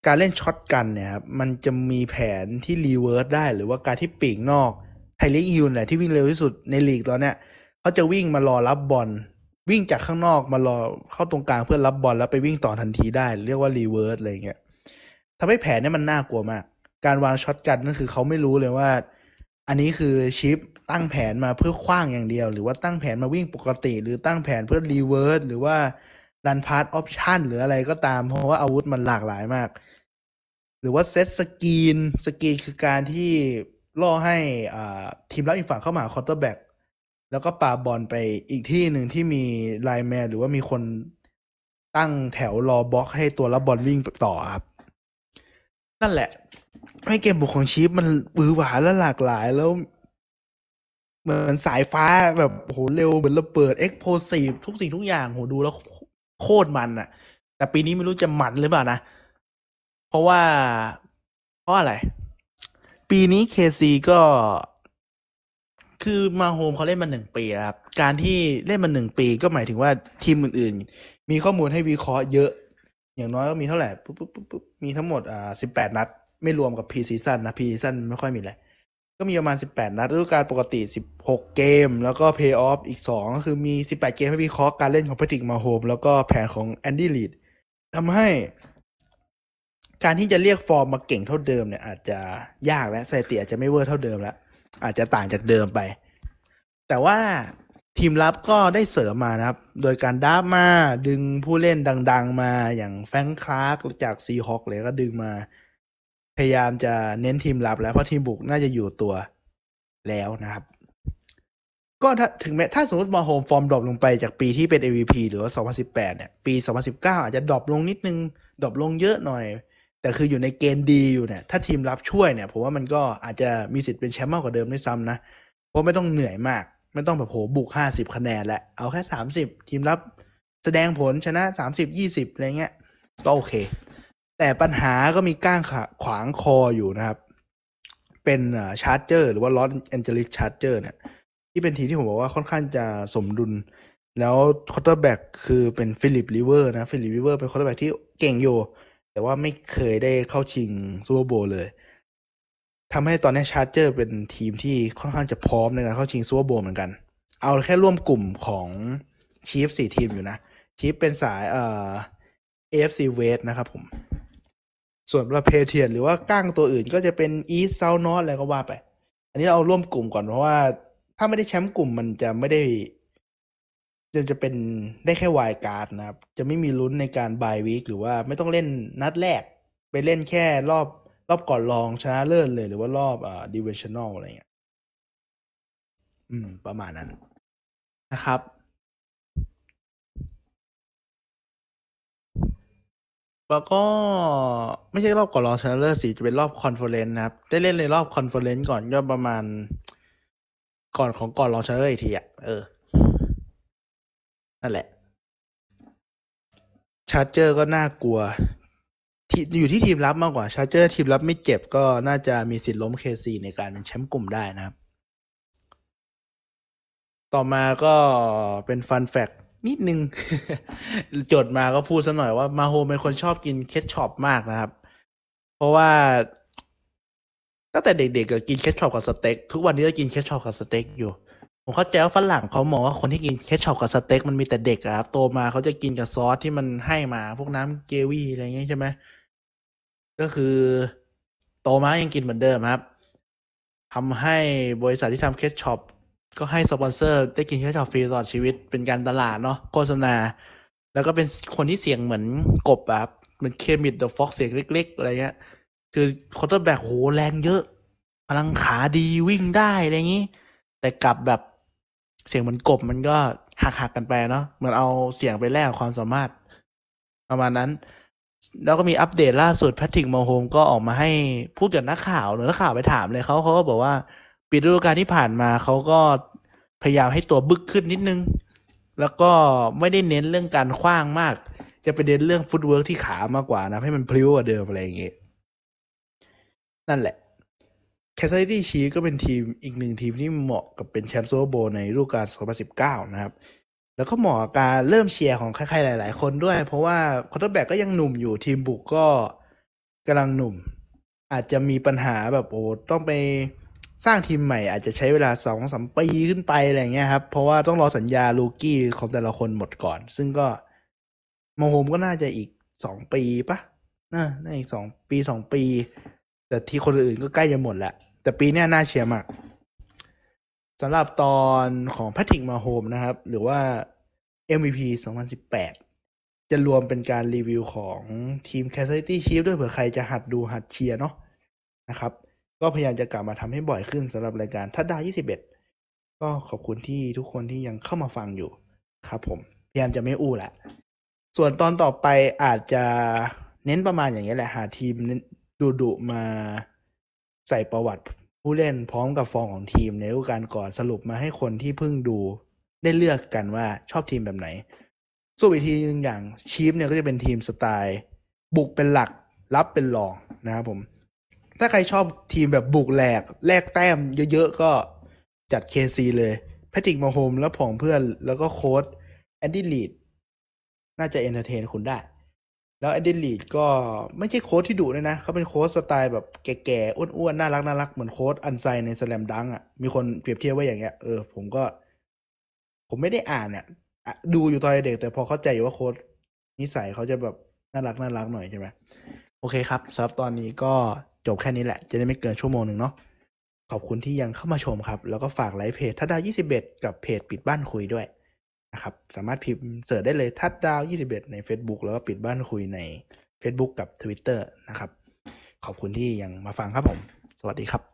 การเล่น shotgun เนี่ยครับมันจะมีแผนที่ reverse ได้ หรือว่าการที่ปีกนอก Tyreek Hill แหละที่วิ่งเร็วที่สุดในลีกตอนเนี้ยเขาจะวิ่งมารอรับบอลวิ่งจากข้างนอกมารอเข้าตรงกลางเพื่อรับบอลแล้วไปวิ่งต่อทันทีได้ เรียกว่า reverse อะไรเงี้ยทำให้แผนเนี่ยมันน่ากลัวมาก การวาง shotgun นั่นคือเขาไม่รู้เลยว่า อันนี้คือ Chiefs ตั้งแผนมาเพื่อขว้างอย่างเดียว หรือว่าตั้งแผนมาวิ่งปกติ หรือตั้งแผนเพื่อ reverse หรือว่า run pass option หรืออะไรก็ตาม เพราะว่าอาวุธมันหลากหลายมาก หรือว่า set screen screen คือการที่ล่อให้อ่าทีมรับอีกฝั่งเข้ามา quarterback แล้วก็ปาบอลไปอีกที่หนึ่งที่มี lineman หรือว่ามีคนตั้งแถวรอบล็อกให้ตัวรับบอลวิ่งต่อครับ นั่นแหละ ให้เกมบุกของ Chiefs มันวือหวาและหลากหลายแล้ว เหมือนสายฟ้าแบบโหเร็วเหมือนระเบิด explosive ทุกสิ่งทุกอย่างโหดูแล้ว โคตรมันอะแต่ปีนี้ไม่รู้จะมันหรือเปล่านะ เพราะว่า เพราะอะไร ปีนี้ KC ก็ คือ Mahomes เขาเล่นมาหนึ่งปีแล้วครับ การที่เล่นมาหนึ่งปีก็หมายถึงว่าทีมอื่นๆ มีข้อมูลให้วิเคราะห์เยอะ อย่างน้อยก็มีเท่าไหร่ปุ๊บปุ๊บปุ๊บปุ๊บมีทั้งหมดอ่าสิบแปดนัด ไม่รวมกับ preseason นะ preseason ไม่ค่อยมีเลย ก็มีประมาณ 18 นัดฤดูกาลปกติ 16 เกม แล้วก็เพย์ออฟอีก 2 ก็คือมี 18 เกมให้วิเคราะห์การเล่นของ Patrick Mahomes แล้วก็แผนของ Andy Reidทำให้การที่จะเรียกฟอร์มมาเก่งเท่าเดิมเนี่ยอาจจะยากและสถิติอาจจะไม่เวอร์เท่าเดิมแล้ว อาจจะต่างจากเดิมไป แต่ว่าทีมรับก็ได้เสริมมานะครับ โดยการ draft มาดึงผู้เล่นดัง ๆ มาอย่าง Frank Clark จาก Seahawks เลยก็ดึงมา พยายามจะเน้นทีมรับแล้วเพราะทีมบุกน่าจะอยู่ตัวแล้วนะครับ ก็ถ้าถึงแม้ถ้าสมมติ Mahomes ฟอร์ม drop ลงไปจากปีที่เป็น MVP หรือว่า 2018 เนี่ย ปี 2019 อาจจะ drop ลงนิดนึง drop ลงเยอะหน่อย แต่คืออยู่ในเกณฑ์ดีอยู่เนี่ยถ้าทีมรับช่วยเนี่ยผมว่ามันก็อาจจะมีสิทธิ์เป็นแชมป์มากกว่าเดิมด้วยซ้ำนะ เพราะไม่ต้องเหนื่อยมาก ไม่ต้องแบบโหบุก 50 คะแนนแหละเอาแค่ 30 ทีมรับแสดงผลชนะ 30 20อะไรเงี้ยก็โอเค แต่ปัญหาก็มีก้างขวางคออยู่นะครับ เป็น Chargers หรือว่า Los Angeles Chargers เนี่ย ที่เป็นทีมที่ผมบอกว่าค่อนข้างจะสมดุล แล้ว quarterback คือเป็น Philip Rivers นะ Philip Rivers เป็น quarterback ที่เก่งอยู่ แต่ว่าไม่เคยได้เข้าชิง Super Bowl เลยทำให้ตอนนี้ Chargers เป็นทีมที่ค่อนข้างจะพร้อมในการเข้าชิง Super Bowl เหมือนกัน เอาแค่ร่วมกลุ่มของ Chiefs สี่ทีมอยู่นะ Chiefs เป็นสายเอ่อ AFC West นะครับผม ส่วน Patriots หรือว่าก้างตัวอื่นก็จะเป็น East South North อะไรก็ว่าไป อันนี้เราร่วมกลุ่มก่อนเพราะว่า ถ้าไม่ได้แชมป์กลุ่มมันจะไม่ได้จะจะเป็นได้แค่ wild card นะครับ จะไม่มีลุ้นในการ bye week หรือว่าไม่ต้องเล่นนัดแรก ไปเล่นแค่รอบรอบก่อนรองชนะเลิศเลยหรือว่ารอบอ่า divisional อะไรเงี้ยอืม ประมาณนั้นนะครับ แล้วก็ไม่ใช่รอบก่อนรองชนะเลิศสิจะเป็นรอบ conference นะครับ ได้เล่นในรอบ conference ก่อนก็ประมาณ ก่อนของก่อนรองชนะเลิศอีกทีอะเออ นั่นแหละ Chargers ก็น่ากลัวที่อยู่ที่ทีมรับมากกว่า Chargers ทีมรับไม่เจ็บก็น่าจะมีสิทธิ์ล้ม KC ในการเป็นแชมป์กลุ่มได้นะครับ ต่อมาก็เป็น fun fact นิดนึง จดมาก็พูดซะหน่อยว่า Mahomes เป็นคนชอบกิน ketchup มากนะครับ เพราะว่าตั้งแต่เด็กๆก็กิน ketchup กับสเต็กทุกวันนี้ก็กิน ketchup กับสเต็กอยู่ผมเข้าใจว่าฝรั่งเขามองว่าคนที่กิน ketchup กับสเต็กมันมีแต่เด็กอะครับโตมาเขาจะกินกับซอสที่มันให้มา พวกน้ำเกวี่อะไรอย่างเงี้ยใช่ไหมก็คือโตมายังกินเหมือนเดิมครับทำให้บริษัทที่ทำ ketchup ก็ให้สปอนเซอร์ได้กิน ketchup ฟรีตลอดชีวิตเป็นการตลาดเนาะโฆษณา แล้วก็เป็นคนที่เสียงเหมือนกบแบบเหมือน Kermit the Frog เสียงเล็ก ๆ อะไรเงี้ย คือ quarterback โหแรงเยอะ พลังขาดีวิ่งได้อะไรอย่างนี้ แต่กลับแบบเสียงเหมือนกบมันก็หักหักกันไปเนาะเหมือนเอาเสียงไปแลกความสามารถ ประมาณนั้น แล้วก็มีอัปเดตล่าสุด Patrick Mahomes ก็ออกมาให้พูดกับนักข่าวหรือนักข่าวไปถามเลยเขาเขาก็บอกว่า ปีฤดูกาลที่ผ่านมาเขาก็พยายามให้ตัวบึกขึ้นนิดนึง แล้วก็ไม่ได้เน้นเรื่องการขว้างมาก จะไปเน้นเรื่อง footwork ที่ขามากกว่านะ ให้มันพลิ้วกว่าเดิมอะไรอย่างเงี้ยนั่นแหละ Kansas City Chiefs ก็เป็นทีมอีกหนึ่งทีมที่เหมาะกับเป็นแชมป์ Super Bowl ในฤดูกาล 2019 นะครับ แล้วก็เหมาะกับการเริ่มเชียร์ของใครๆหลาย ๆ คนด้วย เพราะว่าquarterback ก็ยังหนุ่มอยู่ทีมบุกก็กำลังหนุ่ม อาจจะมีปัญหาแบบโอ้ต้องไป สร้างทีมใหม่อาจจะใช้เวลาสองสามปีขึ้นไปอะไรเงี้ยครับ เพราะว่าต้องรอสัญญา rookie ของแต่ละคนหมดก่อน ซึ่งก็ Mahomes ก็น่าจะอีกสองปีปะน่าน่าอีกสองปีสองปี แต่ที่คนอื่นก็ใกล้จะหมดแหละแต่ปีนี้น่าเชียร์มากสำหรับตอนของ Patrick Mahomes นะครับ หรือว่า MVP 2018 จะรวมเป็นการรีวิวของทีม c a s ซิตี้ชีฟด้วยเผื่อใครจะหัดดูหัดเชียร์เนาะนะครับ ก็พยายามจะกลับมาทำให้บ่อยขึ้นสำหรับรายการทัดดา21 ก็ขอบคุณที่ทุกคนที่ยังเข้ามาฟังอยู่ครับผม พยายามจะไม่อู้แหละ ส่วนตอนต่อไปอาจจะเน้นประมาณอย่างนี้แหละ หาทีมดุดุมาใส่ประวัติผู้เล่นพร้อมกับฟอร์มของทีมในฤดูกาลก่อนสรุปมาให้คนที่เพิ่งดู ได้เลือกกันว่าชอบทีมแบบไหน ส่วนอีกทีนึงอย่าง Chiefs เนี่ยก็จะเป็นทีมสไตล์ บุกเป็นหลักรับเป็นรองนะครับผม ถ้าใครชอบทีมแบบบุกแหลกแลกแต้มเยอะๆ ก็จัด KC เลย Patrick Mahomes แล้วผองเพื่อนแล้วก็โค้ช Andy Reid น่าจะ entertain คุณได้ แล้ว Andy Reid ก็ไม่ใช่โค้ชที่ดุด้วยนะ เขาเป็นโค้ชสไตล์แบบแก่ๆ อ้วนๆ น่ารักน่ารักเหมือนโค้ชอันไซใน Slam Dunk อะ มีคนเปรียบเทียบว่าอย่างเงี้ยเออผมก็ ผมไม่ได้อ่านเนี่ยอะดูอยู่ตอนเด็กแต่พอเข้าใจอยู่ว่าโค้ชนิสัยเขาจะแบบน่ารักน่ารักหน่อยใช่ไหมโอเคครับสำหรับตอนนี้ก็ จบแค่นี้แหละ จะได้ไม่เกินชั่วโมงหนึ่งเนาะ ขอบคุณที่ยังเข้ามาชมครับ แล้วก็ฝากไลค์เพจทัดดาว21 กับเพจปิดบ้านคุยด้วยนะครับ สามารถพิมพ์เสิร์ชได้เลยทัดดาว21 ใน Facebook แล้วก็ปิดบ้านคุยใน Facebook กับ Twitter นะครับ ขอบคุณที่ยังมาฟังครับผม สวัสดีครับ